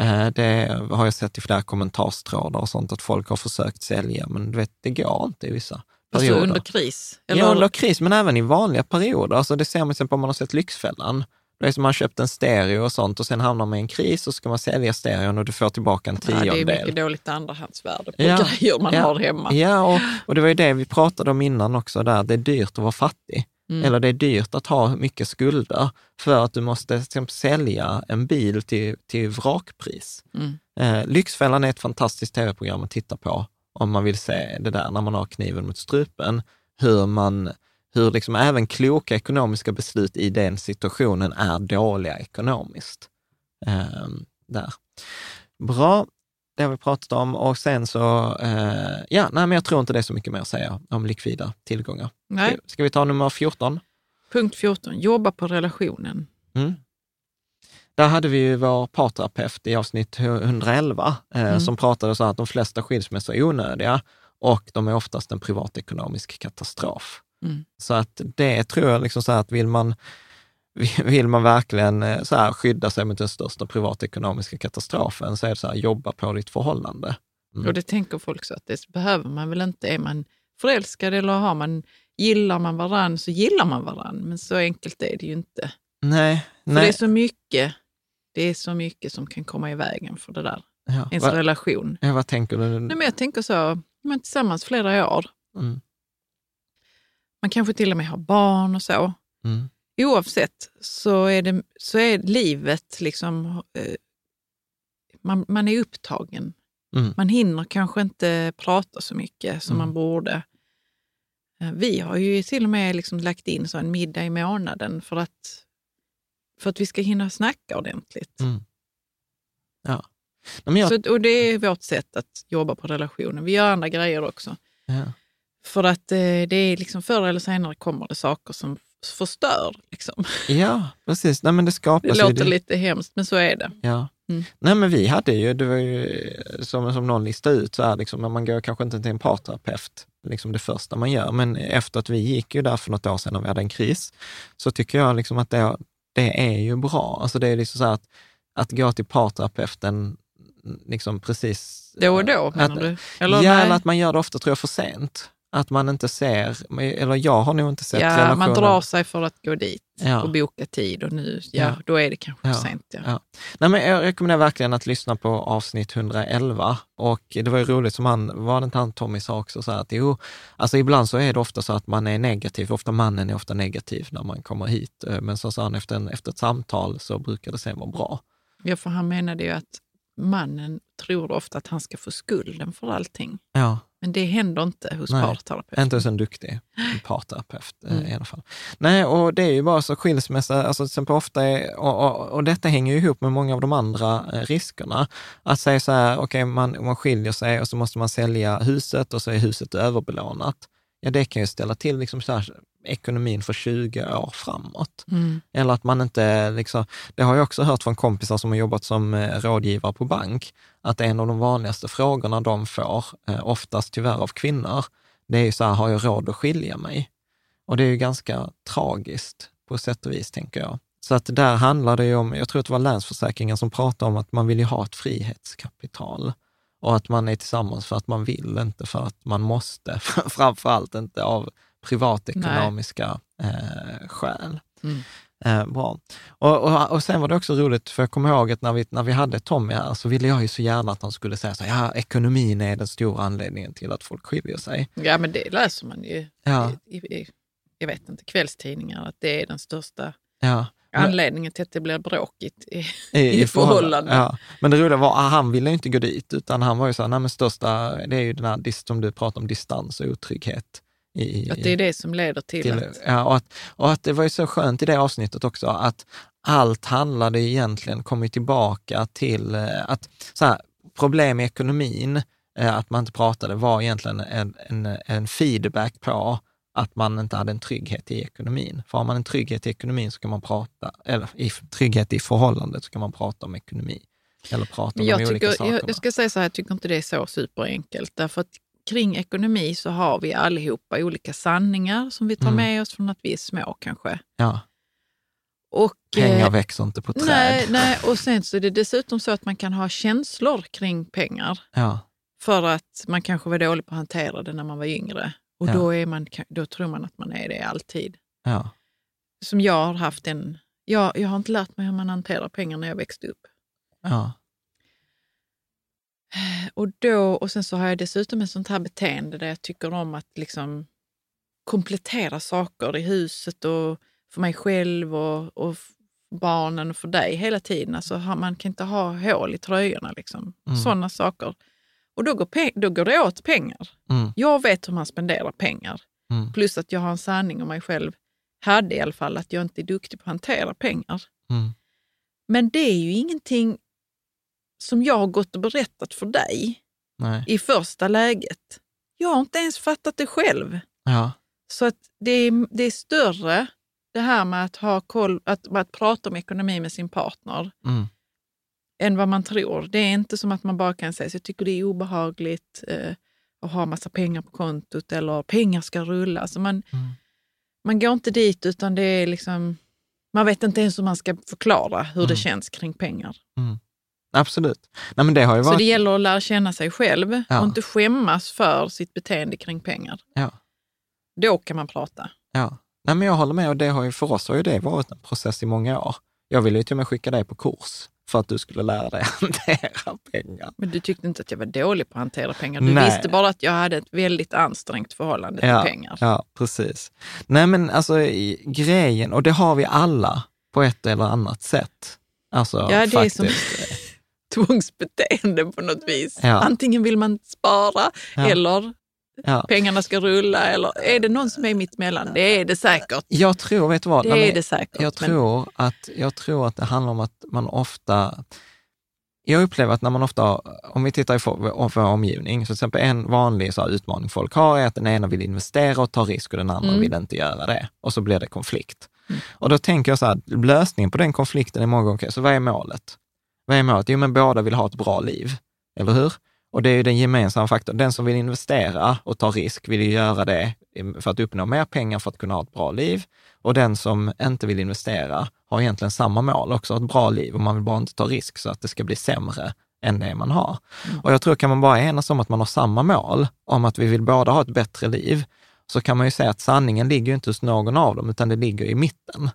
Eh, Det har jag sett i flera kommentarstrådar och sånt, att folk har försökt sälja, men du vet, det går inte i vissa Alltså perioder. under kris? Ja, under kris, men även i vanliga perioder. Alltså det ser man till exempel om man har sett Lyxfällan. Det är som man köpt en stereo och sånt och sen hamnar man i en kris och så ska man sälja stereon och du får tillbaka en ja, det är tiondel. mycket dåligt andrahandsvärde på Ja, grejer man ja, har hemma. Ja, och, och det var ju det vi pratade om innan också, där det är dyrt att vara fattig. Mm. Eller det är dyrt att ha mycket skulder för att du måste till sälja en bil till, till vrakpris. Mm. Eh, Lyxfällan är ett fantastiskt tv-program att titta på om man vill se det där när man har kniven mot strupen. Hur man, hur liksom även kloka ekonomiska beslut i den situationen är dåliga ekonomiskt. Eh, där. Bra, det har vi pratat om och sen så, eh, ja, nej men jag tror inte det är så mycket mer att säga om likvida tillgångar. Nej. Ska, ska vi ta nummer 14? Punkt 14, jobba på relationen. Mm. Där hade vi ju vår parterapeut i avsnitt 111 eh, Mm. som pratade så att de flesta skilsmässor är onödiga och de är oftast en privatekonomisk katastrof. Mm. Så att det tror jag liksom så att vill man, vill man verkligen eh, så här skydda sig mot den största privatekonomiska katastrofen så är det så här, jobba på ditt förhållande. Mm. Och det tänker folk så att det behöver man väl inte. Är man förälskad eller har man, gillar man varann så gillar man varann. Men så enkelt är det ju inte. Nej, För nej. det är så mycket det är så mycket som kan komma i vägen för det där. ja. Ens Va, relation. ja, vad tänker du? Nej, men jag tänker så, man är tillsammans flera år. Mm. Man kanske till och med har barn och så. Mm. Oavsett så är, det, så är livet liksom... Eh, man, man är upptagen. Mm. Man hinner kanske inte prata så mycket som Mm. man borde. Eh, Vi har ju till och med liksom lagt in så en middag i månaden för att, för att vi ska hinna snacka ordentligt. Mm. Ja. Jag, Så, och det är vårt sätt att jobba på relationen. Vi gör andra grejer också. ja. För att eh, det är liksom förr eller senare kommer det saker som förstör. Liksom. ja, precis. Nej, men det skapas Det låter lite hemskt, men så är det. Ja. Mm. Nej men vi hade ju, det var ju som, som någon listade ut, så här, liksom, när man går kanske inte till en parterapeut, liksom det första man gör, men efter att vi gick ju där för något år sedan och vi hade en kris, så tycker jag liksom att det, det är ju bra. Alltså det är liksom så att, att gå till parterapeuten liksom precis... Då och då, menar att, du? ja, Eller nej? eller att man gör det ofta tror jag för sent. Att man inte ser, eller jag har nog inte sett ja, relationen. man drar sig för att gå dit Ja. och boka tid och nu, ja, Ja. då är det kanske Ja. för sent. Ja. Ja. Nej, men jag rekommenderar verkligen att lyssna på avsnitt 111. Och det var ju roligt som han, var det inte han Tommy sa också, så här att jo, alltså ibland så är det ofta så att man är negativ, ofta mannen är ofta negativ när man kommer hit. Eh, Men så sa han efter, en, efter ett samtal så brukar det sen vara bra. Ja, för han menade ju att mannen tror ofta att han ska få skulden för allting. Ja, Men det händer inte hos parterapeuten. inte hos en duktig parterapeut eh, Mm. i alla fall. Nej, och det är ju bara så skilsmässa, alltså till exempel ofta är, och, och, och detta hänger ju ihop med många av de andra eh, riskerna. Att säga så här, okej, man, man skiljer sig och så måste man sälja huset och så är huset överbelånat. Ja, det kan ju ställa till liksom så här, ekonomin för 20 år framåt. Mm. Eller att man inte, liksom, det har jag också hört från kompisar som har jobbat som eh, rådgivare på bank, att en av de vanligaste frågorna de får, eh, oftast tyvärr av kvinnor, det är ju så här, har jag råd att skilja mig? Och det är ju ganska tragiskt på sätt och vis, tänker jag. Så att där handlar det ju om, jag tror att det var Länsförsäkringen som pratade om att man vill ju ha ett frihetskapital och att man är tillsammans för att man vill, inte för att man måste. Framförallt inte av privatekonomiska eh, skäl. Mm. Eh, bra. Och, och, och sen var det också roligt, för jag kommer ihåg att när vi, när vi hade Tommy här så ville jag ju så gärna att han skulle säga så här, ja, ekonomin är den stora anledningen till att folk skiljer sig. Ja, men det läser man ju Ja. i, i, jag vet inte, kvällstidningar, att det är den största Ja. Anledningen till att det blir bråkigt i, I, i förhållande. Ja. Men det roliga var att han ville inte gå dit, utan han var ju så här, nej men största, det är ju den här, som du pratar om, distans och otrygghet. I, Att det är det som leder till, till, att... ja, och, att, och att det var ju så skönt i det avsnittet också, att allt handlade egentligen, kom ju tillbaka till eh, att så här, problem i ekonomin, eh, att man inte pratade, var egentligen en, en, en feedback på att man inte hade en trygghet i ekonomin. För har man en trygghet i ekonomin så kan man prata, eller i trygghet i förhållandet så kan man prata om ekonomi. Eller prata om jag, de olika tycker, sakerna. jag, jag ska säga så här, jag tycker inte det är så superenkelt. Därför att kring ekonomi så har vi allihopa olika sanningar som vi tar Mm. med oss från att vi är små kanske. ja, Och, pengar eh, växer inte på träd. nej, nej, och sen så är det dessutom så att man kan ha känslor kring pengar. Ja, För att man kanske var dålig på att hantera det när man var yngre. Och Ja. då, är man, då tror man att man är det alltid. ja, Som jag har haft en... Jag, jag har inte lärt mig hur man hanterar pengar när jag växte upp. ja, Och, då, och sen så har jag dessutom ett sånt här beteende där jag tycker om att liksom komplettera saker i huset och för mig själv och, och barnen och för dig hela tiden. Alltså, man kan inte ha hål i tröjorna. Liksom. Mm. Sådana saker. Och då går, då går det åt pengar. mm, Jag vet hur man spenderar pengar. mm, Plus att jag har en sanning om mig själv, hade i alla fall, att jag inte är duktig på att hantera pengar. mm, Men det är ju ingenting som jag har gått och berättat för dig nej, i första läget. Jag har inte ens fattat det själv. ja, Så att det, är, det är större det här med att, ha koll, att, att prata om ekonomi med sin partner mm, än vad man tror. Det är inte som att man bara kan säga så jag tycker det är obehagligt eh, att ha massa pengar på kontot eller pengar ska rulla. Alltså man, Mm. man går inte dit utan det är liksom, man vet inte ens hur man ska förklara hur det Mm. känns kring pengar. Absolut. Nej, men det har ju Så varit... det gäller att lära känna sig själv Ja. och inte skämmas för sitt beteende kring pengar. Ja. Då kan man prata. Ja. Nej, men jag håller med och det har ju, för oss har ju det varit en process i många år. Jag ville ju till och med skicka dig på kurs för att du skulle lära dig att hantera pengar. Men du tyckte inte att jag var dålig på att hantera pengar. Du Nej. visste bara att jag hade ett väldigt ansträngt förhållande till Ja, pengar. ja, precis. Nej, men alltså grejen, och det har vi alla på ett eller annat sätt. Alltså, Ja, det är faktiskt. som tvångsbeteende på något vis. Ja. Antingen vill man spara Ja. eller Ja. pengarna ska rulla. Eller är det någon som är mitt emellan? Det är det säkert. Jag tror, vet du vad? Det Nej, men är det säkert. Jag men- tror, att, jag tror att det handlar om att man ofta... Jag upplever att när man ofta, om vi tittar i vår omgivning, så till exempel en vanlig så här, utmaning folk har är att den ena vill investera och ta risk och den andra Mm. vill inte göra det. Och så blir det konflikt. Och då tänker jag så här, lösningen på den konflikten är många gånger, så vad är målet? Vad är målet? Jo, men båda vill ha ett bra liv, eller hur? Och det är ju den gemensamma faktorn. Den som vill investera och ta risk vill ju göra det för att uppnå mer pengar för att kunna ha ett bra liv. Och den som inte vill investera har egentligen samma mål, också ett bra liv och man vill bara inte ta risk så att det ska bli sämre än det man har. Och jag tror kan man bara enas om att man har samma mål, om att vi vill båda ha ett bättre liv, så kan man ju säga att sanningen ligger inte hos någon av dem, utan det ligger i mitten.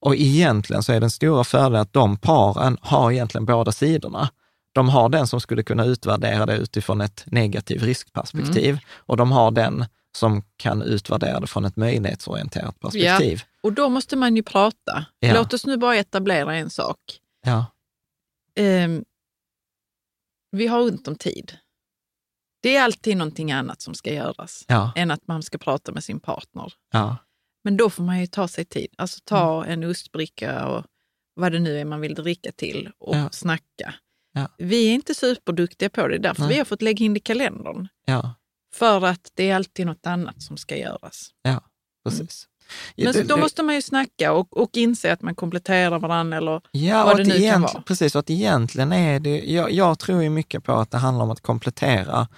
Och egentligen så är den stora fördelen att de paren har egentligen båda sidorna. De har den som skulle kunna utvärdera det utifrån ett negativt riskperspektiv och de har den som kan utvärdera det från ett möjlighetsorienterat perspektiv. Och då måste man ju prata. Ja. Låt oss nu bara etablera en sak. Ja, Ehm, vi har ont om tid. Det är alltid någonting annat som ska göras ja, än att man ska prata med sin partner. ja, Men då får man ju ta sig tid. Alltså ta Mm. en ostbricka och vad det nu är man vill dricka till och Ja. snacka. Ja. Vi är inte superduktiga på det, därför Nej. vi har fått lägga in det i kalendern. ja, För att det är alltid något annat som ska göras. ja, precis. Men Det- då det- måste man ju snacka och, och inse att man kompletterar varandra. Eller, Ja, vad och det nu kan vara. precis. Och att egentligen är det, jag, jag tror ju mycket på att det handlar om att komplettera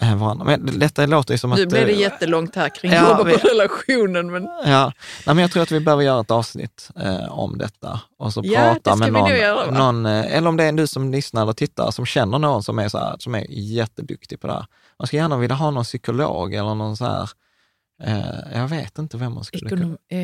eh, varandra. Men detta låter ju som nu att... blev det eh, jättelångt här kring Ja, vi- på relationen. Men Ja, Nej, men jag tror att vi behöver göra ett avsnitt eh, om detta och så Ja, prata med någon, göra, någon eh, eller om det är du som lyssnar eller tittar som känner någon som är, så här, som är jätteduktig på det här. Man ska gärna vilja ha någon psykolog eller någon så här, eh, jag vet inte vem man skulle ekonom, eh,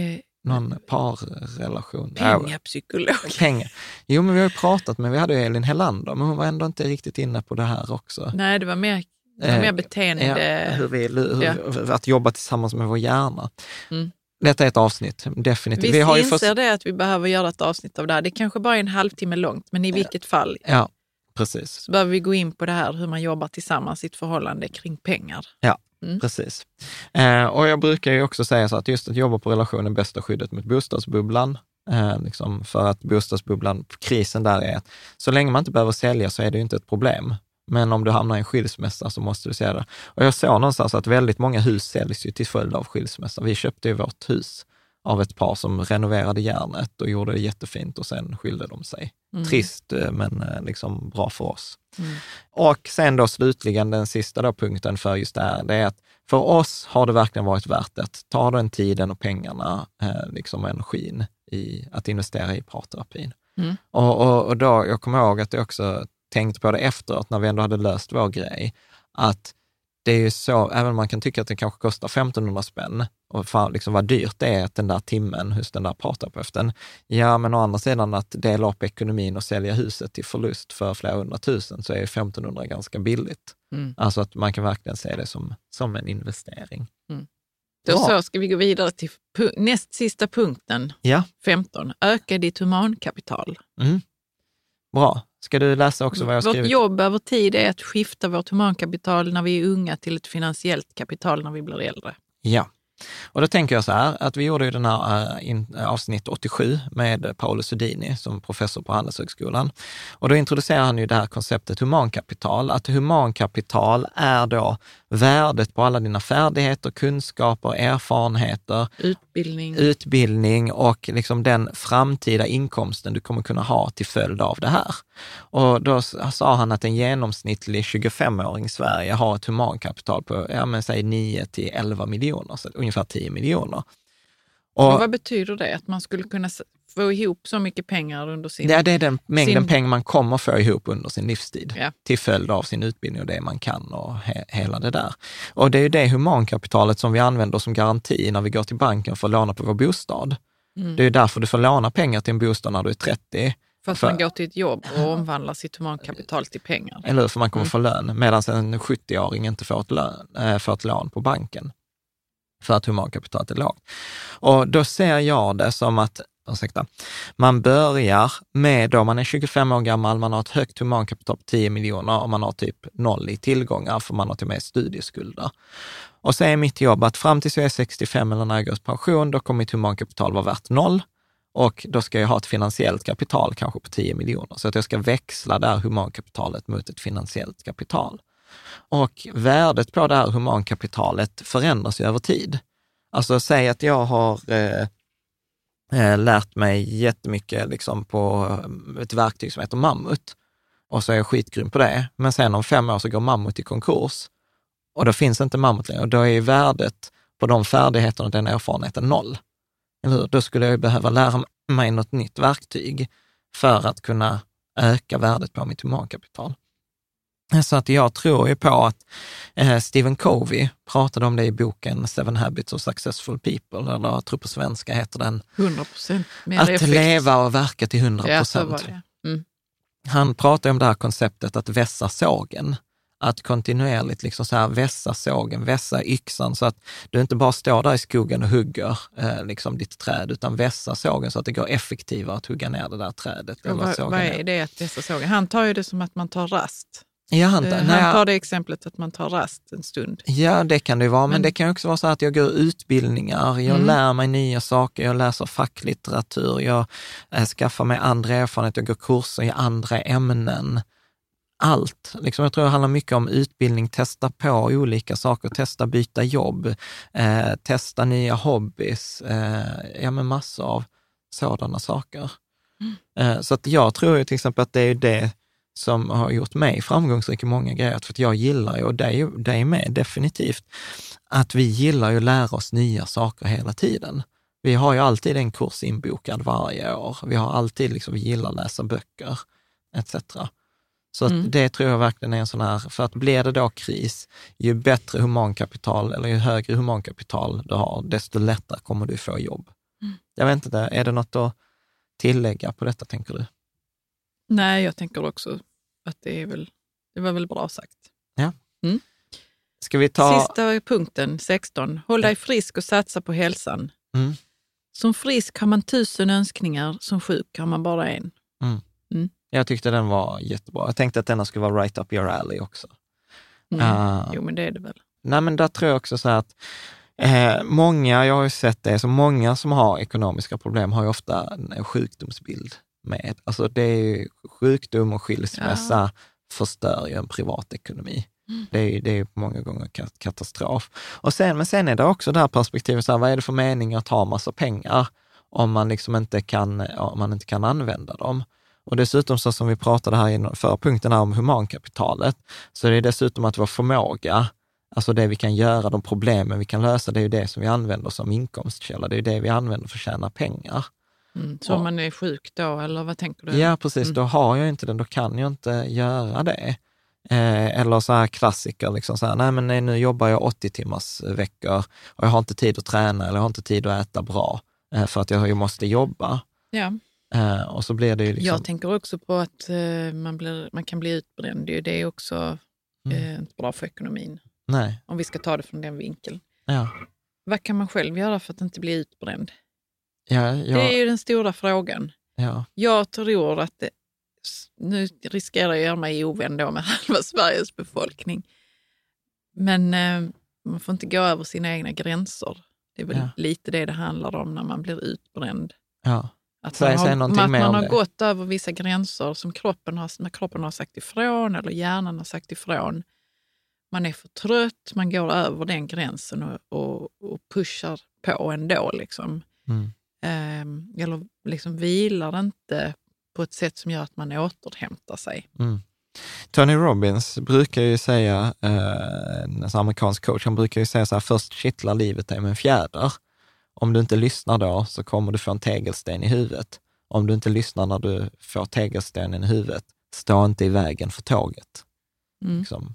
någon parrelation. Pengapsykolog. Pengar. Jo, men vi har ju pratat med, vi hade ju Elin Helander, men hon var ändå inte riktigt inne på det här också. Nej, det var mer, det var Eh, mer beteende. Ja, hur vi, hur, Ja. Att jobba tillsammans med vår hjärna. Mm. Detta är ett avsnitt, definitivt. Vi ju inser först- det att vi behöver göra ett avsnitt av det här. Det kanske bara är en halvtimme långt, men i vilket fall Ja, precis. så behöver vi gå in på det här hur man jobbar tillsammans i ett förhållande kring pengar. Ja, Mm. precis. Eh, och jag brukar ju också säga så att just att jobba på relation är bästa skyddet mot bostadsbubblan. Eh, liksom för att bostadsbubblan, krisen där är att så länge man inte behöver sälja så är det ju inte ett problem. Men om du hamnar i en skilsmässa så måste du se det. Och jag såg någonstans att väldigt många hus säljs ju till följd av skilsmässa. Vi köpte ju vårt hus av ett par som renoverade järnet och gjorde det jättefint och sen skilde de sig. Trist, eh, men eh, liksom bra för oss. Och sen då slutligen den sista då punkten för just det här, det är att för oss har det verkligen varit värt det. Ta den tiden och pengarna, eh, liksom energin i att investera i parterapin. Mm. Och, och, och då, jag kommer ihåg att jag också tänkte på det efteråt, när vi ändå hade löst vår grej, att det är ju så, även om man kan tycka att det kanske kostar 1500 spänn, och fan, liksom vad dyrt det är att den där timmen hos den där parterapeuten. Ja, men å andra sidan att dela upp ekonomin och sälja huset till förlust för flera hundratusen så är 1500 ganska billigt. Mm. Alltså att man kan verkligen se det som, som en investering. Då Bra. så ska vi gå vidare till näst sista punkten, Ja, 15. Öka ditt humankapital. mm. bra. Ska du läsa också vad jag har Vårt skrivit? jobb över tid är att skifta vårt humankapital när vi är unga till ett finansiellt kapital när vi blir äldre. Ja. Och då tänker jag så här, att vi gjorde ju den här eh, eh, avsnitt 87 med Paolo Sudini som professor på Handelshögskolan. Och då introducerar han ju det här konceptet humankapital, att humankapital är då värdet på alla dina färdigheter, kunskaper, erfarenheter, Utbildning. utbildning och liksom den framtida inkomsten du kommer kunna ha till följd av det här. Och då sa han att en genomsnittlig 25-åring i Sverige har ett humankapital på, ja men säg 9 till 11 miljoner, så ungefär 10 miljoner. Och Och vad betyder det? Att man skulle kunna få ihop så mycket pengar under sin... det, det är den mängden sin- pengar man kommer få ihop under sin livstid Ja. till följd av sin utbildning och det man kan och he, hela det där. Och det är ju det humankapitalet som vi använder som garanti när vi går till banken för att låna på vår bostad. Mm. Det är ju därför du får låna pengar till en bostad när du är 30, För att för- man går till ett jobb och omvandlar sitt humankapital till pengar. eller hur? För man kommer Mm. få lön, medan en 70-åring inte får ett, lön, äh, får ett lån på banken. För att humankapitalet är lågt. Och då ser jag det som att, ursäkta, man börjar med, då man är 25 år gammal, man har ett högt humankapital på 10 miljoner och man har typ noll i tillgångar, för man har till och med studieskulder. Och så är mitt jobb att fram tills jag är 65 eller när jag går i pension, då kommer mitt humankapital vara värt noll. Och då ska jag ha ett finansiellt kapital, kanske på 10 miljoner. Så att jag ska växla det här humankapitalet mot ett finansiellt kapital. Och värdet på det här humankapitalet förändras ju över tid. Alltså säg att jag har eh, eh, lärt mig jättemycket liksom på eh, ett verktyg som heter Mammut. Och så är jag skitgrym på det. Men sen om fem år så går Mammut i konkurs. Och då finns inte Mammut längre. Och då är ju värdet på de färdigheterna och den erfarenheten noll. Eller hur? Då skulle jag ju behöva lära mig något nytt verktyg för att kunna öka värdet på mitt humankapital. Så att jag tror ju på att eh, Stephen Covey pratade om det i boken Seven Habits of Successful People, eller jag tror på svenska heter den 100 procent mer Att effekt. leva och verka till 100 Ja, så procent. Mm. Han pratar om det här konceptet att vässa sågen. Att kontinuerligt liksom så här vässa sågen, vässa yxan så att du inte bara står där i skogen och hugger eh, liksom ditt träd, utan vässa sågen så att det går effektivare att hugga ner det där trädet. Eller vad, vad är det att dessa sågar? Han tar ju det som att man tar rast. Ja, han, Eh, nej, Han tar det exemplet att man tar rast en stund. Ja, det kan det ju vara, men, Men- det kan också vara så att jag går utbildningar, jag Mm. lär mig nya saker, jag läser facklitteratur, jag äh, skaffar mig andra erfarenheter, jag går kurser i andra ämnen. Allt. Liksom, jag tror det handlar mycket om utbildning, testa på olika saker, testa byta jobb, eh, testa nya hobbys, eh, ja men massor av sådana saker. Eh, så att jag tror ju till exempel att det är det som har gjort mig framgångsrik i många grejer, för att jag gillar ju, och dig, dig med definitivt, att vi gillar ju att lära oss nya saker hela tiden. Vi har ju alltid en kurs inbokad varje år. Vi har alltid, liksom, vi gillar att läsa böcker, etc. Så Mm. det tror jag verkligen är en sån här, för att blir det då kris, ju bättre humankapital eller ju högre humankapital du har, desto lättare kommer du få jobb. Jag vet inte, är det något att tillägga på detta, tänker du? Nej, jag tänker också att det, är väl, det var väl bra sagt. Ska vi ta... Sista punkten, 16. Håll dig frisk och satsa på hälsan. Mm. Som frisk har man tusen önskningar, som sjuk har man bara en. Jag tyckte den var jättebra. Jag tänkte att denna skulle vara right up your alley också. Mm. Ah. Jo, men det är det väl. Nej, men där tror jag också så här att eh, många, jag har ju sett det, så många som har ekonomiska problem har ju ofta en sjukdomsbild med. Alltså det är ju sjukdom och skilsmässa förstör ju en privatekonomi. Det är det är många gånger ka- katastrof. Och sen, men sen är det också det här perspektivet, så här, vad är det för mening att ha massa pengar om man liksom inte kan, om man inte kan använda dem? Och dessutom, så som vi pratade här i förra punkten här om humankapitalet, så är det dessutom att vår förmåga, alltså det vi kan göra, de problemen vi kan lösa, det är ju det som vi använder som inkomstkälla. Det är ju det vi använder för att tjäna pengar. Mm. Så om man är sjuk då, eller vad tänker du? Ja, precis. Då har jag inte den, då kan jag inte göra det. Eh, eller så här klassiker, liksom så här, nej men nej, nu jobbar jag 80 timmars veckor och jag har inte tid att träna eller jag har inte tid att äta bra eh, för att jag ju måste jobba. Ja. Eh, och så blir det liksom... Jag tänker också på att eh, man, blir, man kan bli utbränd. Det är också Mm. eh, inte bra för ekonomin. Nej, Om vi ska ta det från den vinkeln. ja. Vad kan man själv göra för att inte bli utbränd? Ja, Det är ju den stora frågan. ja, Jag tror att det, nu riskerar jag att göra mig ovän då med halva Sveriges befolkning. Men eh, man får inte gå över sina egna gränser. Det är väl Ja. lite det det handlar om när man blir utbränd. ja. Att man har, att man har gått över vissa gränser som kroppen har, när kroppen har sagt ifrån eller hjärnan har sagt ifrån. Man är för trött, man går över den gränsen och, och, och pushar på ändå. Liksom. Mm. Ehm, eller liksom vilar inte på ett sätt som gör att man återhämtar sig. Mm. Tony Robbins brukar ju säga, eh, en amerikansk coach, han brukar ju säga så här, först kittlar livet dig med en fjäder. Om du inte lyssnar då så kommer du få en tegelsten i huvudet. Om du inte lyssnar när du får tegelstenen i huvudet, stå inte i vägen för tåget. Mm. Liksom.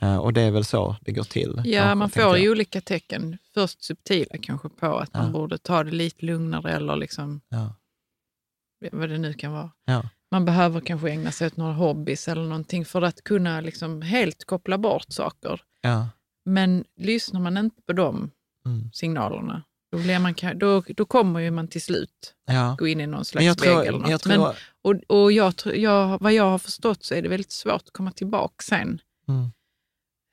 Eh, och det är väl så det går till. Ja, kanske, man får ju olika tecken. Först subtila kanske på att man Ja. borde ta det lite lugnare eller liksom, Ja. vad det nu kan vara. Ja. Man behöver kanske ägna sig åt några hobbys eller någonting för att kunna liksom helt koppla bort saker. Men lyssnar man inte på de Mm. signalerna, då, blir man, då, då kommer ju man till slut gå in i någon slags vägg eller något. jag tror, Men, och och jag, jag, vad jag har förstått så är det väldigt svårt att komma tillbaka sen mm.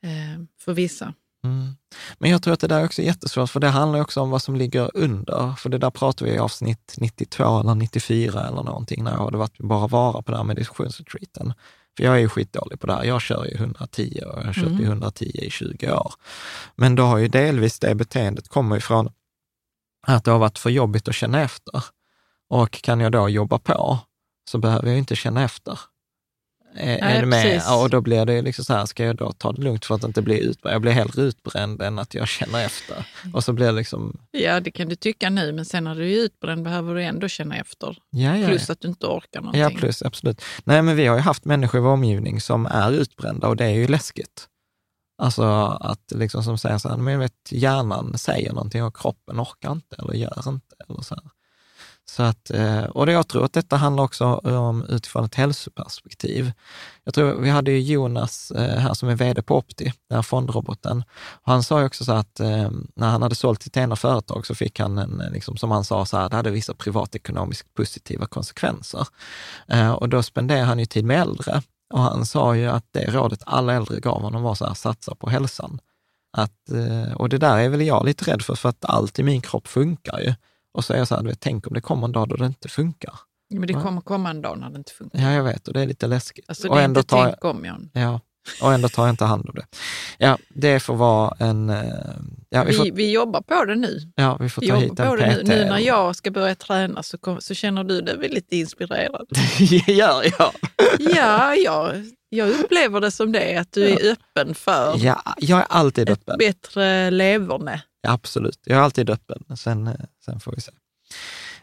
Eh, för vissa. Mm. Men jag tror att det där är också jättesvårt, för det handlar också om vad som ligger under. För det där pratar vi i avsnitt 92 eller 94 eller någonting, när jag hade varit bara vara på det här meditationsretreaten. För jag är ju skitdålig på det här. Jag kör ju 110 och jag har kört Mm. i 110 i 20 år. Men då har ju delvis det beteendet kommer ifrån att det har varit för jobbigt att känna efter. Och kan jag då jobba på så behöver jag inte känna efter. Är, Nej, du med? precis. Och då blir det liksom så här, ska jag då ta det lugnt för att inte bli utbränd? Jag blir hellre utbränd än att jag känner efter. Och så blir det liksom, Ja, det kan du tycka nu, men sen när du är utbränd behöver du ändå känna efter. ja, ja. Plus att du inte orkar någonting. Ja, plus absolut. Nej, men vi har ju haft människor i vår omgivning som är utbrända och det är ju läskigt. Alltså att liksom som säger så här, men vet, hjärnan säger någonting och kroppen orkar inte eller gör inte. Eller så här. Så att, eh, och det jag tror att detta handlar också om utifrån ett hälsoperspektiv. Jag tror vi hade ju Jonas eh, här som är vd på Opti, den här fondroboten. Och han sa ju också så att eh, när han hade sålt sitt ena företag så fick han en, liksom, som han sa, så här, det hade vissa privatekonomiskt positiva konsekvenser. Och då spenderade han ju tid med äldre. Och han sa ju att det rådet alla äldre gav honom var så här, satsa på hälsan. Att, och det där är väl jag lite rädd för, för att allt i min kropp funkar ju. Och så är jag så här, vet, tänk om det kommer en dag då det inte funkar. Men det kommer komma en dag när det inte funkar. Ja, jag vet och det är lite läskigt. Alltså, och det är ändå inte jag, tänk om, Jan. ja, och ändå tar jag inte hand om det. Ja, det får vara en... eh, Ja, vi Vi, får, vi jobbar på det nu. ja, vi får Vi ta jobbar hit en på det nu. PT. nu när jag ska börja träna så, kom, så känner du dig väl lite inspirerad? Gör jag? ja, jag, jag upplever det som det, att du är öppen för Ja, jag är alltid ett öppen. bättre leverne. Ja, absolut, jag är alltid öppen. Sen, eh, sen får vi se.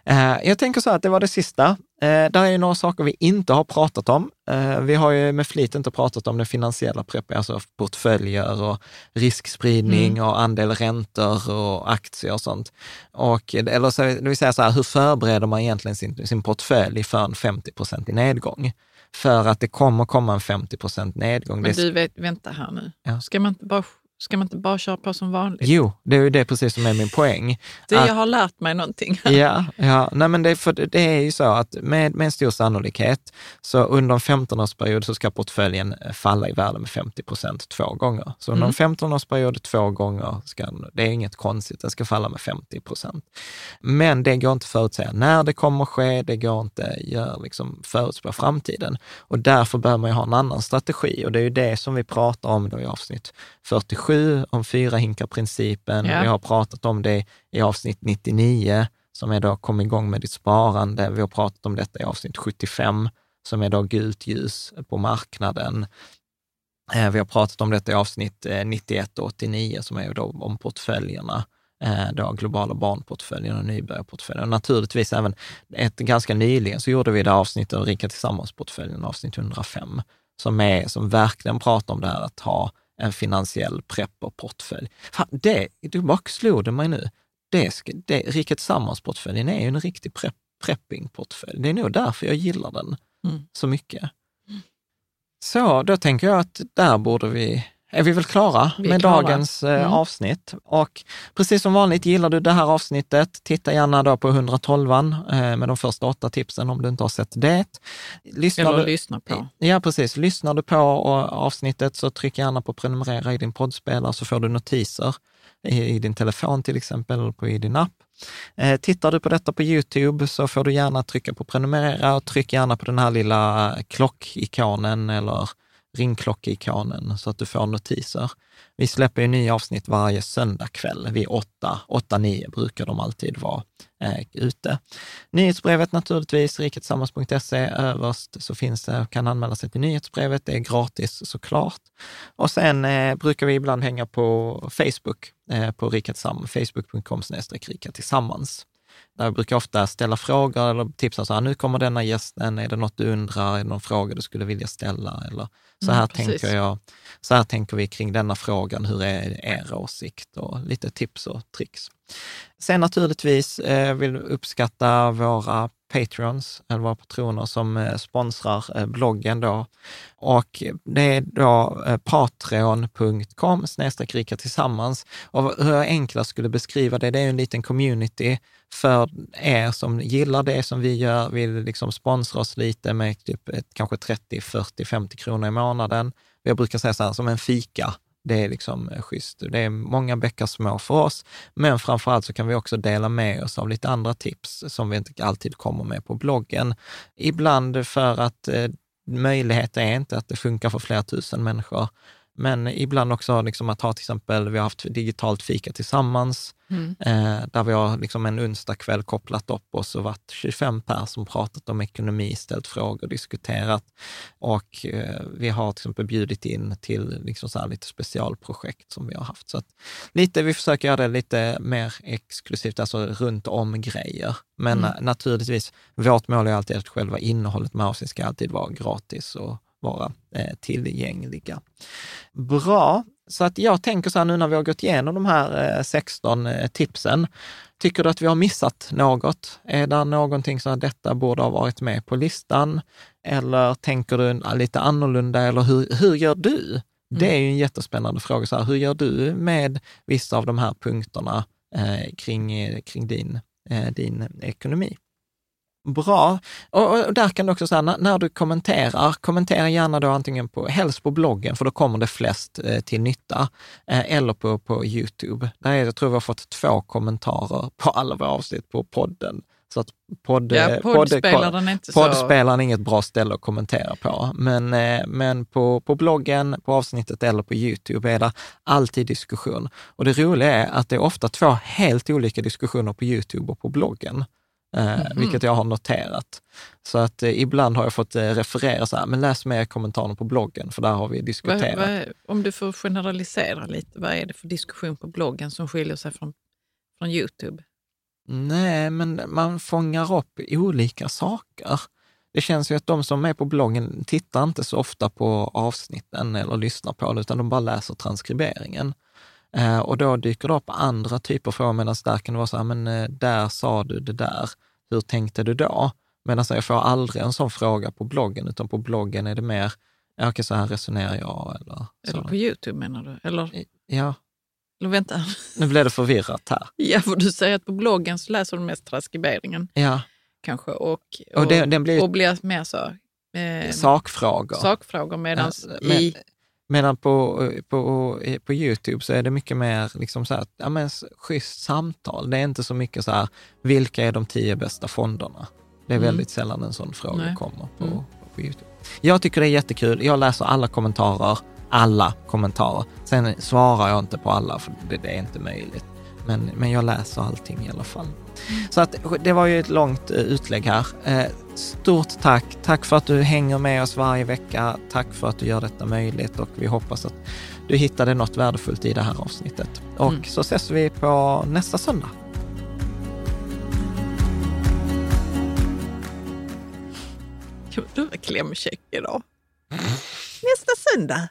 Eh, jag tänker så att det var det sista. Eh, där är några saker vi inte har pratat om. Eh, vi har ju med flit inte pratat om den finansiella preppen, alltså portföljer och riskspridning mm. och andel räntor och aktier och sånt. Och, eller så, det vill säga så här, hur förbereder man egentligen sin, sin portfölj för en 50 i nedgång? För att det kommer komma en 50% nedgång. Men du, vet, vänta här nu. Ja. Ska man inte bara Ska man inte bara köra på som vanligt? Jo, det är ju det precis som är min poäng. Det, att, jag har lärt mig någonting. ja, ja nej men det, för det är ju så att med, med en stor sannolikhet, så under en 15-årsperiod så ska portföljen falla i värde med 50 procent två gånger. Så under mm. en 15-årsperiod två gånger, ska, det är inget konstigt, den ska falla med 50 procent. Men det går inte att förutsäga när det kommer ske, det går inte att liksom förutspå framtiden. Och därför behöver man ju ha en annan strategi och det är ju det som vi pratar om då i avsnitt 47 97 om fyra hinkar-principen. Ja. Vi har pratat om det i avsnitt 99, som är då kom igång med ditt sparande. Vi har pratat om detta i avsnitt 75, som är då gult ljus på marknaden. Eh, vi har pratat om detta i avsnitt 91 och 89, som är då om portföljerna eh, då globala barnportföljen och nybörjarportföljen. Och naturligtvis även ett ganska nyligen så gjorde vi det avsnittet av Rika Tillsammans-portföljen, avsnitt 105, som, är, som verkligen pratar om det här att ha en finansiell prepperportfölj. Fan, det, du bara slog det mig nu. Det, det, Riket Tillsammans-portföljen är ju en riktig prepp, prepping-portfölj. Det är nog därför jag gillar den mm. så mycket. Så då tänker jag att där borde vi är vi väl klara vi med klara. dagens eh, mm. avsnitt. Och precis som vanligt, gillar du det här avsnittet, titta gärna då på 112 eh, med de första åtta tipsen om du inte har sett det. Lyssnar Eller du, lyssna på. Ja, precis. Lyssnar du på avsnittet så tryck gärna på prenumerera i din poddspelare så får du notiser i, i din telefon till exempel, eller på, i din app. Eh, tittar du på detta på Youtube så får du gärna trycka på prenumerera och tryck gärna på den här lilla klockikonen eller ringklockeikonen så att du får notiser. Vi släpper ju nya avsnitt varje söndagkväll vid 8, 8-9 brukar de alltid vara eh, ute. Nyhetsbrevet naturligtvis, riketsammans.se. Överst så finns det, kan anmäla sig till nyhetsbrevet. Det är gratis såklart. Och sen eh, brukar vi ibland hänga på Facebook, eh, på Rika Tillsammans, facebook.com rika tillsammans. Där jag brukar ofta ställa frågor eller tipsa så här, nu kommer denna gästen, är det något du undrar, är det någon fråga du skulle vilja ställa? Eller så här, mm, tänker, jag, så här tänker vi kring denna frågan, hur är er åsikt? Och lite tips och tricks. Sen naturligtvis eh, vill uppskatta våra Patreons, eller våra patroner som eh, sponsrar eh, bloggen då. Och det är då eh, patreon.com rika tillsammans. Och hur jag enklast skulle beskriva det, det är en liten community för er som gillar det som vi gör, vill liksom sponsra oss lite med typ ett, kanske 30, 40, 50 kronor i månaden. Jag brukar säga så här, som en fika det är liksom eh, schysst. Det är många bäckar små för oss, men framför allt så kan vi också dela med oss av lite andra tips som vi inte alltid kommer med på bloggen. Ibland för att eh, möjligheten är inte att det funkar för flera tusen människor, men ibland också liksom att ha till exempel, vi har haft digitalt fika tillsammans, mm. eh, där vi har liksom en onsdagkväll kopplat upp oss och varit 25 personer som pratat om ekonomi, ställt frågor, diskuterat. Och eh, vi har till exempel bjudit in till liksom så lite specialprojekt som vi har haft. Så att lite, vi försöker göra det lite mer exklusivt, alltså runt om grejer. Men mm. naturligtvis, vårt mål är alltid att själva innehållet med avsnitt ska alltid vara gratis och vara eh, tillgängliga. Bra, så att jag tänker så här nu när vi har gått igenom de här 16 eh, tipsen, tycker du att vi har missat något? Är det någonting som detta borde ha varit med på listan? Eller tänker du lite annorlunda? Eller hur, hur gör du? Det är ju en jättespännande fråga. Så här, hur gör du med vissa av de här punkterna eh, kring, kring din, eh, din ekonomi? Bra. Och, och, där kan du också säga, när, när, du kommenterar, kommentera gärna då antingen på, helst på bloggen, för då kommer det flest eh, till nytta, eh, eller på, på Youtube. Där är, jag tror vi har fått två kommentarer på alla våra avsnitt på podden. Så att podd, ja, poddspelaren podd, är inte poddspelaren är inget bra ställe att kommentera på. Men, eh, men på, på bloggen, på avsnittet eller på Youtube är det alltid diskussion. Och det roliga är att det är ofta två helt olika diskussioner på Youtube och på bloggen mm. vilket jag har noterat. Så att eh, ibland har jag fått eh, referera så här, men läs mer kommentarer på bloggen, för där har vi diskuterat. Vad, vad, om du får generalisera lite, vad är det för diskussion på bloggen som skiljer sig från, från Youtube? Nej, men man fångar upp olika saker. Det känns ju att de som är på bloggen tittar inte så ofta på avsnitten eller lyssnar på det, utan de bara läser transkriberingen. Eh, och då dyker det upp andra typer av frågor, medan där kan det vara så här, men eh, där sa du det där, hur tänkte du då? Medan jag får aldrig en sån fråga på bloggen, utan på bloggen är det mer, ja, okej, så här resonerar jag. Eller, Eller på Youtube menar du? Eller, Ja, eller vänta. nu blev det förvirrat här. Ja, för du säger att på bloggen så läser du mest transkriberingen Ja, kanske och, och, och det, den blir och blir mer så eh, sakfrågor. sakfrågor medan Ja, men- i... Medan på, på, på Youtube så är det mycket mer liksom så här, ja, men, schysst samtal. Det är inte så mycket så här, vilka är de tio bästa fonderna? Det är Mm. väldigt sällan en sån fråga Nej. kommer på, Mm. på Youtube. Jag tycker det är jättekul. Jag läser alla kommentarer, alla kommentarer. Sen svarar jag inte på alla, för det, det är inte möjligt. Men, men jag läser allting i alla fall. Så att, det var ju ett långt eh, utlägg här. Eh, Stort tack. Tack för att du hänger med oss varje vecka. Tack för att du gör detta möjligt och vi hoppas att du hittade något värdefullt i det här avsnittet. Och Mm. så ses vi på nästa söndag. Du var klämkäck idag. Nästa söndag.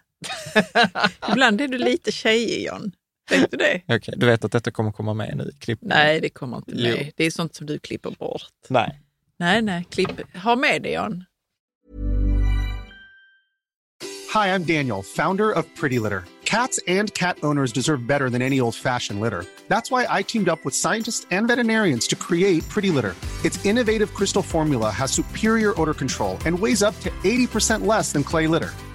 Ibland är du lite tjejig, John. Du det? Okej, du vet att detta kommer komma med nu i? Nej, det kommer inte med. Jo. Det är sånt som du klipper bort. Nej. Nej, nej, klipp. Ha med det, John. Hi, I'm Daniel, founder of Pretty Litter. Cats and cat owners deserve better than any old fashioned litter. That's why I teamed up with scientists and veterinarians to create Pretty Litter. Its innovative crystal formula has superior odor control and weighs up to 80% less than clay litter.